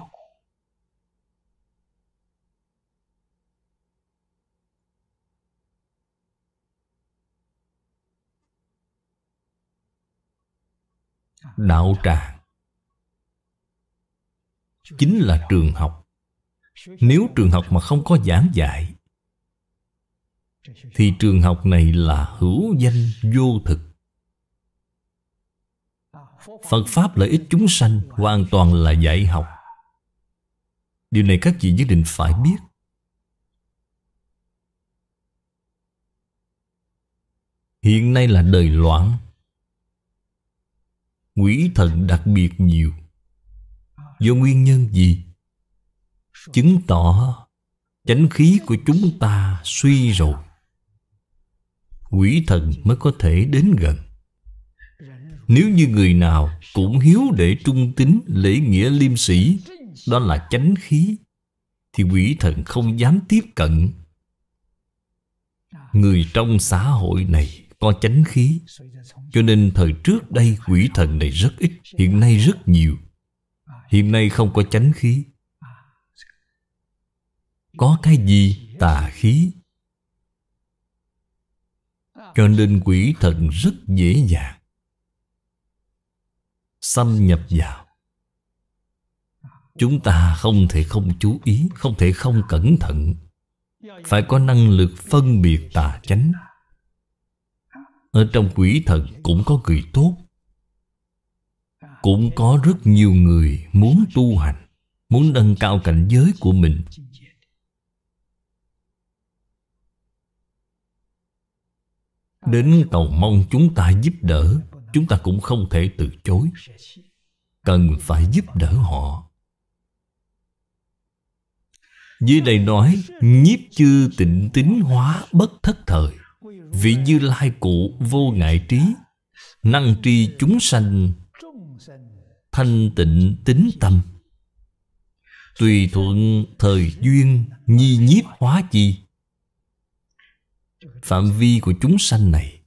Đạo tràng. Chính là trường học. Nếu trường học mà không có giảng dạy, thì trường học này là hữu danh vô thực. Phật pháp lợi ích chúng sanh hoàn toàn là dạy học. Điều này các vị nhất định phải biết. Hiện nay là đời loạn. Quỷ thần đặc biệt nhiều. Do nguyên nhân gì? Chứng tỏ chánh khí của chúng ta suy rồi. Quỷ thần mới có thể đến gần. Nếu như người nào cũng hiếu để trung tín lễ nghĩa liêm sĩ Đó là chánh khí, Thì quỷ thần không dám tiếp cận. Người trong xã hội này có chánh khí. Cho nên thời trước đây quỷ thần này rất ít, Hiện nay rất nhiều. Hiện nay không có chánh khí. Có cái gì? Tà khí. Cho nên quỷ thần rất dễ dàng. Xâm nhập vào. Chúng ta không thể không chú ý, Không thể không cẩn thận. Phải có năng lực phân biệt tà chánh ở trong quỷ thần cũng có người tốt. Cũng có rất nhiều người muốn tu hành, Muốn nâng cao cảnh giới của mình. Đến cầu mong chúng ta giúp đỡ, Chúng ta cũng không thể từ chối. Cần phải giúp đỡ họ. Dưới đây nói, Nhiếp chư tịnh tính hóa bất thất thời. Vị Như Lai cụ vô ngại trí, Năng tri chúng sanh, Thanh tịnh tính tâm. Tùy thuận thời duyên Nhi nhiếp hóa chi. Phạm vi của chúng sanh này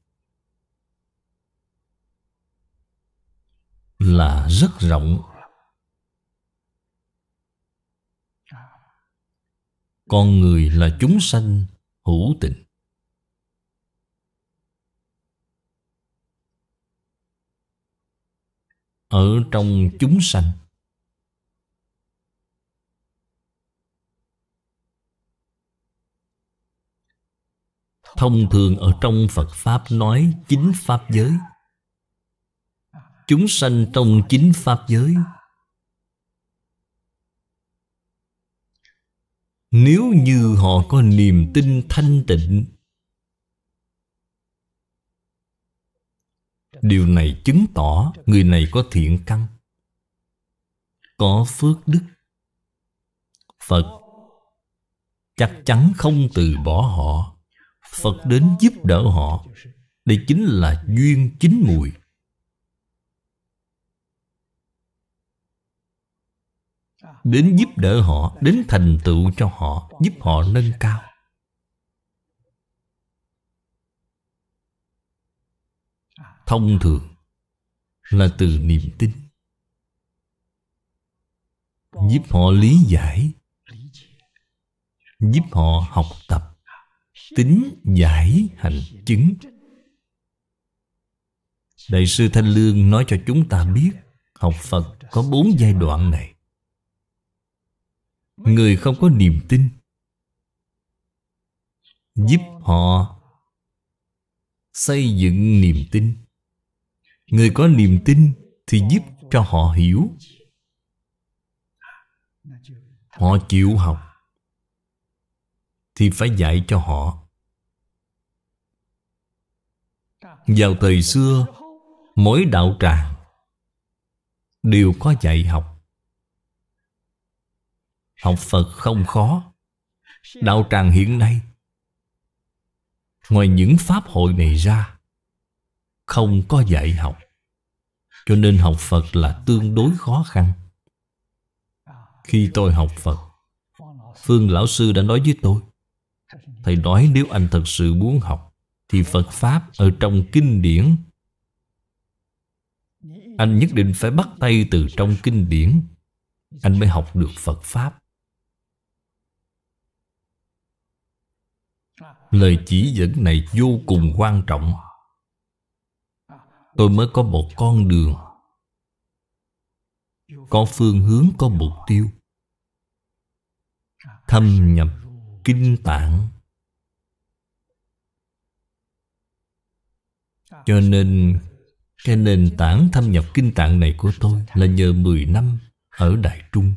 Là rất rộng. Con người là chúng sanh hữu tình. Ở trong chúng sanh. Thông thường ở trong Phật Pháp nói chính Pháp giới. Chúng sanh trong chính Pháp giới. Nếu như họ có niềm tin thanh tịnh Điều này chứng tỏ người này có thiện căn. Có phước đức. Phật chắc chắn không từ bỏ họ. Phật đến giúp đỡ họ. Đây chính là duyên chính mùi. Đến giúp đỡ họ, Đến thành tựu cho họ, Giúp họ nâng cao. Thông thường Là từ niềm tin. Giúp họ lý giải, Giúp họ học tập, Tính giải hành chứng. Đại sư Thanh Lương nói cho chúng ta biết, Học Phật có bốn giai đoạn này. Người không có niềm tin, Giúp họ Xây dựng niềm tin. Người có niềm tin Thì giúp cho họ hiểu. Họ chịu học Thì phải dạy cho họ. Vào thời xưa, Mỗi đạo tràng Đều có dạy học. Học Phật không khó. Đạo tràng hiện nay, Ngoài những pháp hội này ra, Không có dạy học. Cho nên học Phật là tương đối khó khăn. Khi tôi học Phật, Phương Lão Sư đã nói với tôi, Thầy nói nếu anh thật sự muốn học, Thì Phật Pháp ở trong kinh điển. Anh nhất định phải bắt tay từ trong kinh điển, Anh mới học được Phật Pháp. Lời chỉ dẫn này vô cùng quan trọng. Tôi mới có một con đường. Có phương hướng, có mục tiêu. Thâm nhập kinh tạng. Cho nên Cái nền tảng thâm nhập kinh tạng này của tôi Là nhờ 10 năm ở Đại Trung.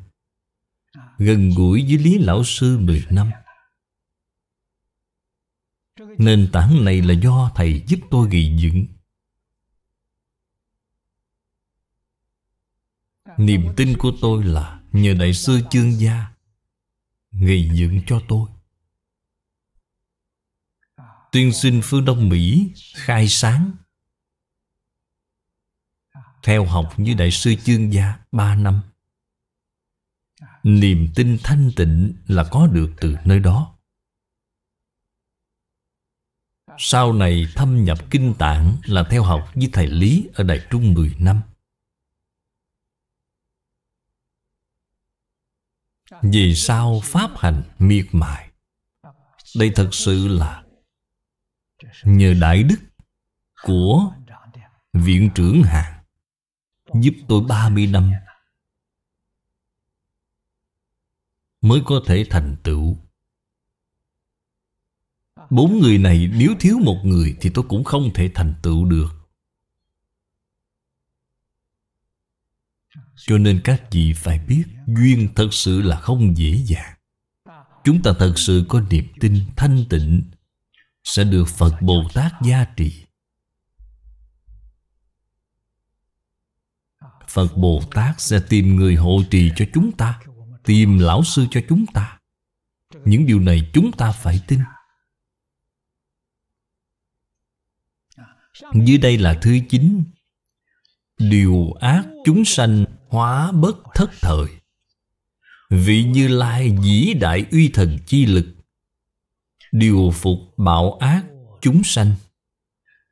Gần gũi với Lý Lão Sư 10 năm. Nền tảng này là do Thầy giúp tôi gây dựng. Niềm tin của tôi là Nhờ Đại sư Chương Gia Gây dựng cho tôi. Tuyên sinh phương Đông Mỹ Khai sáng. Theo học như Đại sư Chương Gia ba năm. Niềm tin thanh tịnh là có được từ nơi đó. Sau này thâm nhập kinh tạng là theo học với thầy Lý ở Đại Trung 10 năm. Vì sao Pháp hành miệt mài? Đây thật sự là nhờ đại đức của viện trưởng hàng giúp tôi 30 năm mới có thể thành tựu Bốn người này nếu thiếu một người Thì tôi cũng không thể thành tựu được Cho nên các vị phải biết Duyên thật sự là không dễ dàng. Chúng ta thật sự có niềm tin thanh tịnh Sẽ được Phật Bồ Tát gia trì. Phật Bồ Tát sẽ tìm người hộ trì cho chúng ta, Tìm lão sư cho chúng ta. Những điều này chúng ta phải tin. Dưới đây là thứ chín. Điều ác chúng sanh hóa bất thất thời. Vị Như Lai dĩ đại uy thần chi lực, Điều phục bạo ác chúng sanh.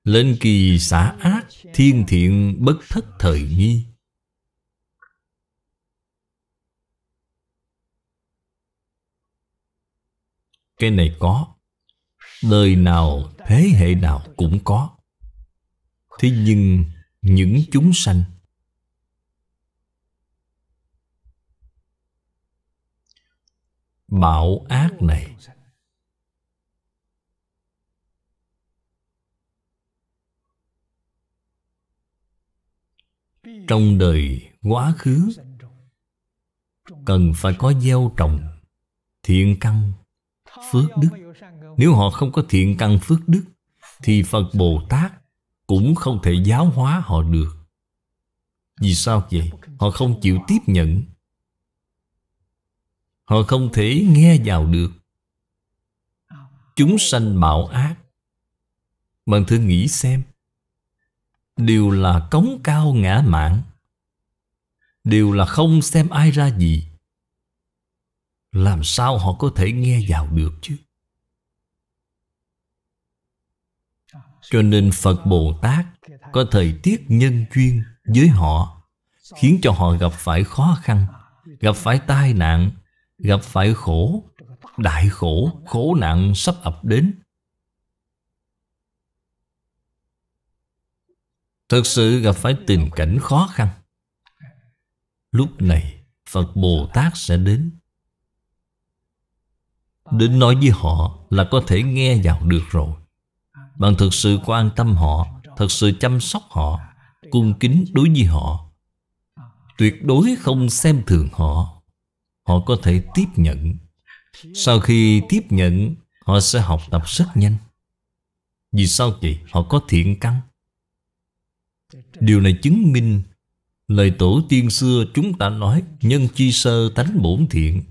Lên kỳ xả ác thiên thiện bất thất thời nghi. Cái này có, Đời nào thế hệ nào cũng có. Thế nhưng những chúng sanh Bạo ác này. Trong đời quá khứ, Cần phải có gieo trồng, Thiện căn, Phước đức. Nếu họ không có thiện căn, phước đức, Thì Phật Bồ Tát Cũng không thể giáo hóa họ được. Vì sao vậy? Họ không chịu tiếp nhận. Họ không thể nghe vào được. Chúng sanh bạo ác. Bạn thử nghĩ xem, Đều là cống cao ngã mạn, Đều là không xem ai ra gì, Làm sao họ có thể nghe vào được chứ? Cho nên Phật Bồ Tát Có thời tiết nhân duyên với họ, Khiến cho họ gặp phải khó khăn, Gặp phải tai nạn Gặp phải khổ Đại khổ, khổ nạn sắp ập đến. Thật sự gặp phải tình cảnh khó khăn. Lúc này Phật Bồ Tát sẽ đến. Đến nói với họ là có thể nghe vào được rồi. Bạn thực sự quan tâm họ Thật sự chăm sóc họ Cung kính đối với họ. Tuyệt đối không xem thường họ. Họ có thể tiếp nhận. Sau khi tiếp nhận, Họ sẽ học tập rất nhanh. Vì sao vậy? Họ có thiện căn. Điều này chứng minh Lời tổ tiên xưa chúng ta nói, Nhân chi sơ tánh bổn thiện.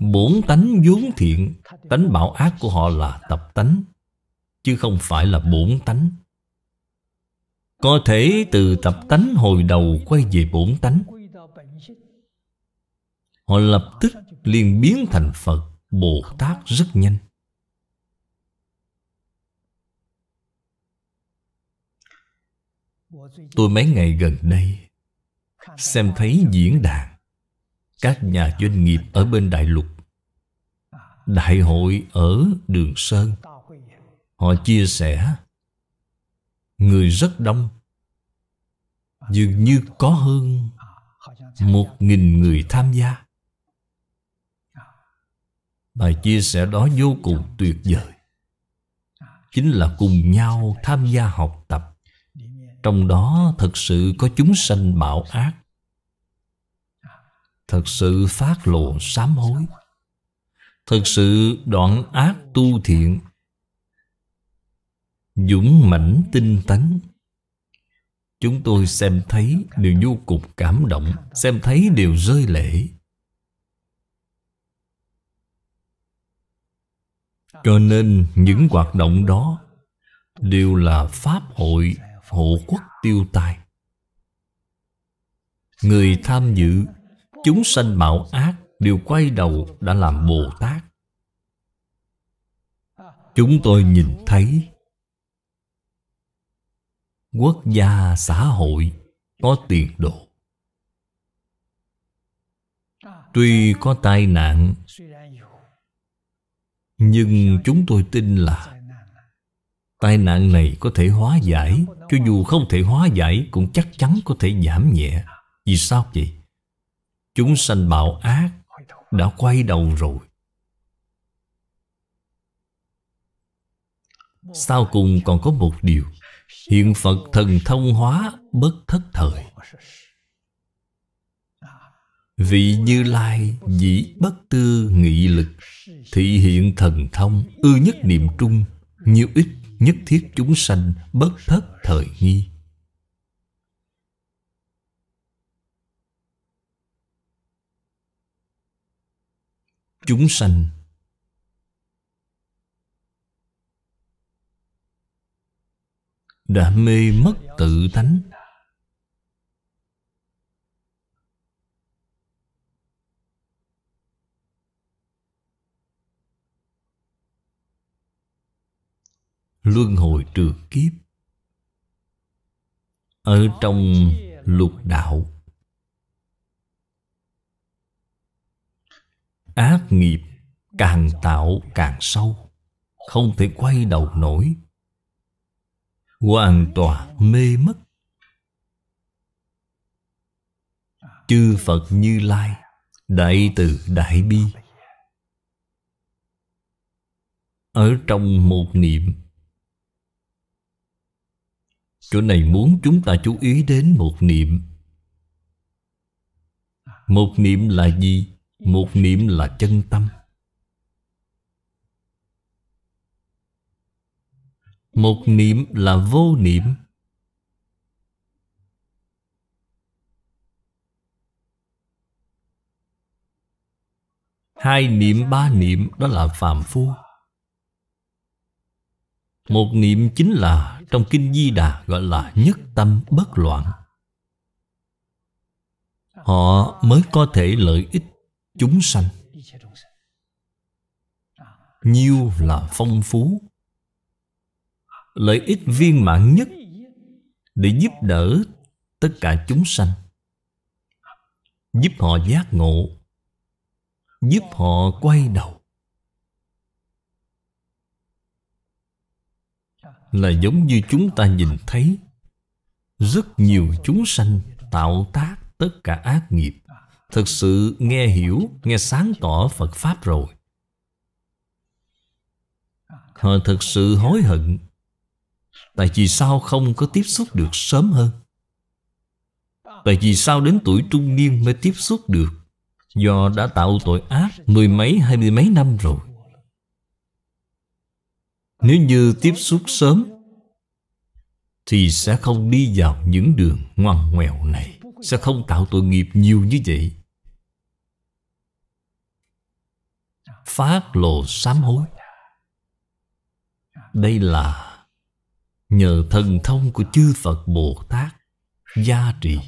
Bổn tánh vốn thiện, Tánh bảo ác của họ là tập tánh, Chứ không phải là bổn tánh. Có thể từ tập tánh hồi đầu quay về bổn tánh. Họ lập tức liền biến thành Phật Bồ Tát rất nhanh. Tôi mấy ngày gần đây Xem thấy diễn đàn, Các nhà doanh nghiệp ở bên Đại Lục, Đại hội ở Đường Sơn. Họ chia sẻ, Người rất đông, Dường như có hơn Một nghìn người tham gia. Bài chia sẻ đó vô cùng tuyệt vời. Chính là cùng nhau tham gia học tập. Trong đó thật sự có chúng sanh bạo ác. Thật sự phát lộ sám hối. Thật sự đoạn ác tu thiện. Dũng mãnh tinh tấn. Chúng tôi xem thấy đều vô cùng cảm động, Xem thấy đều rơi lệ. Cho nên những hoạt động đó Đều là Pháp hội hộ quốc tiêu tai Người tham dự, Chúng sanh bạo ác Đều quay đầu đã làm Bồ Tát. Chúng tôi nhìn thấy, Quốc gia xã hội Có tiền độ Tuy có tai nạn nhưng chúng tôi tin là Tai nạn này có thể hóa giải. Cho dù không thể hóa giải, Cũng chắc chắn có thể giảm nhẹ. Vì sao vậy? Chúng sanh bạo ác Đã quay đầu rồi. Sau cùng còn có một điều. Hiện Phật thần thông hóa Bất thất thời. Vị Như Lai dĩ bất tư nghị lực, Thị hiện thần thông, ư nhất niệm trung Nhiều ít nhất thiết chúng sanh, bất thất thời nghi. Chúng sanh đã mê mất tự tánh Luân hồi trường kiếp. Ở trong lục đạo, Ác nghiệp càng tạo càng sâu, Không thể quay đầu nổi. Hoàn toàn mê mất. Chư Phật Như Lai, Đại từ Đại Bi. Ở trong một niệm Chỗ này muốn chúng ta chú ý đến một niệm. Một niệm là gì? Một niệm là chân tâm. Một niệm là vô niệm. Hai niệm, ba niệm, đó là phàm phu. Một niệm chính là trong Kinh Di Đà gọi là nhất tâm bất loạn. Họ mới có thể lợi ích chúng sanh. Nhiêu là phong phú. Lợi ích viên mãn nhất Để giúp đỡ tất cả chúng sanh. Giúp họ giác ngộ. Giúp họ quay đầu. Là giống như chúng ta nhìn thấy. Rất nhiều chúng sanh tạo tác tất cả ác nghiệp. Thực sự nghe hiểu, nghe sáng tỏ Phật Pháp rồi. Họ thực sự hối hận. Tại vì sao không có tiếp xúc được sớm hơn? Tại vì sao đến tuổi trung niên mới tiếp xúc được? Do đã tạo tội ác Mười mấy hai mươi mấy năm rồi. Nếu như tiếp xúc sớm, Thì sẽ không đi vào những đường ngoằn ngoèo này. Sẽ không tạo tội nghiệp nhiều như vậy. Phát lộ sám hối. Đây là Nhờ thần thông của chư Phật Bồ Tát Gia trì.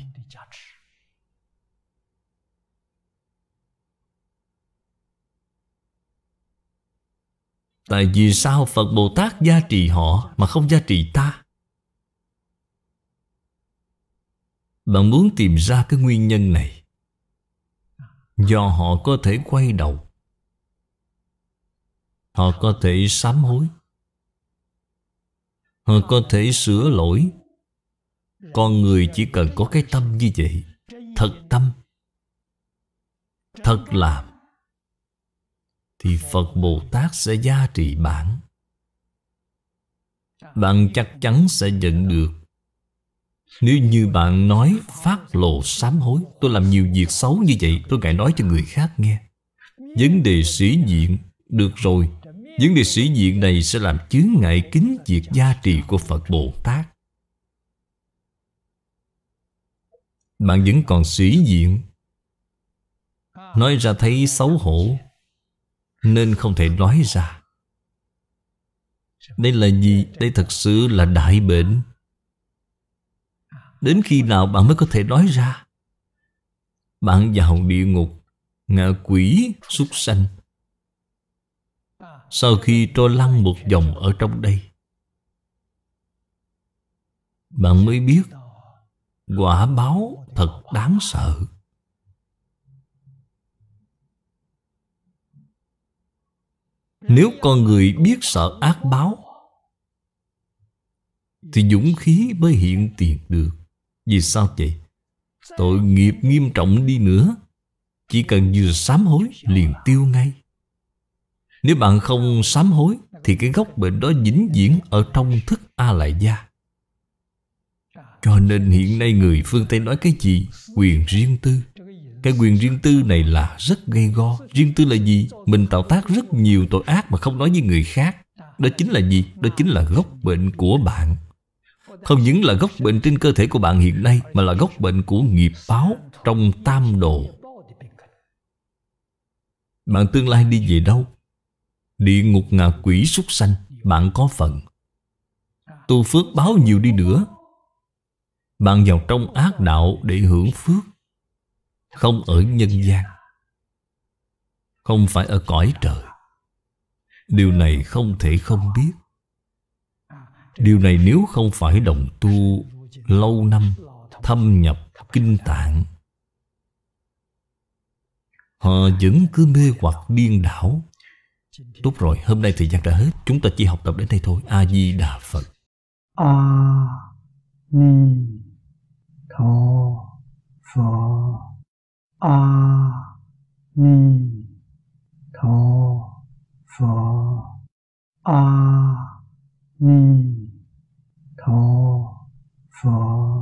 Tại vì sao Phật Bồ Tát gia trì họ Mà không gia trì ta? Bạn muốn tìm ra cái nguyên nhân này Do họ có thể quay đầu. Họ có thể sám hối. Họ có thể sửa lỗi. Con người chỉ cần có cái tâm như vậy, Thật tâm, Thật làm thì Phật Bồ Tát sẽ gia trì bạn. Bạn chắc chắn sẽ nhận được. Nếu như bạn nói phát lộ sám hối, Tôi làm nhiều việc xấu như vậy, Tôi ngại nói cho người khác nghe. Vấn đề sĩ diện, Được rồi. Vấn đề sĩ diện này sẽ làm chướng ngại kính việc gia trì của Phật Bồ Tát. Bạn vẫn còn sĩ diện. Nói ra thấy xấu hổ. Nên không thể nói ra. Đây là gì? Đây thật sự là đại bệnh. Đến khi nào bạn mới có thể nói ra? Bạn vào địa ngục Ngạ quỷ, súc sanh. Sau khi trôi lăn một vòng ở trong đây Bạn mới biết Quả báo thật đáng sợ. Nếu con người biết sợ ác báo, Thì dũng khí mới hiện tiền được. Vì sao vậy? Tội nghiệp nghiêm trọng đi nữa, Chỉ cần vừa sám hối liền tiêu ngay. Nếu bạn không sám hối, Thì cái gốc bệnh đó vĩnh viễn Ở trong thức A Lại Gia Cho nên hiện nay người phương Tây nói cái gì? Quyền riêng tư. Cái quyền riêng tư này là rất gây go. Riêng tư là gì? Mình tạo tác rất nhiều tội ác mà không nói với người khác. Đó chính là gì? Đó chính là gốc bệnh của bạn. Không những là gốc bệnh trên cơ thể của bạn hiện nay, Mà là gốc bệnh của nghiệp báo Trong tam độ Bạn tương lai đi về đâu? Địa ngục ngạ quỷ súc sanh, Bạn có phận. Tu phước báo nhiều đi nữa. Bạn vào trong ác đạo để hưởng phước. Không ở nhân gian Không phải ở cõi trời. Điều này không thể không biết. Điều này nếu không phải đồng tu Lâu năm Thâm nhập kinh tạng Họ vẫn cứ mê hoặc điên đảo. Tốt rồi, hôm nay thời gian đã hết Chúng ta chỉ học tập đến đây thôi. A-di-đà Phật. A-ni-tho-phật 阿弥陀佛。阿弥陀佛。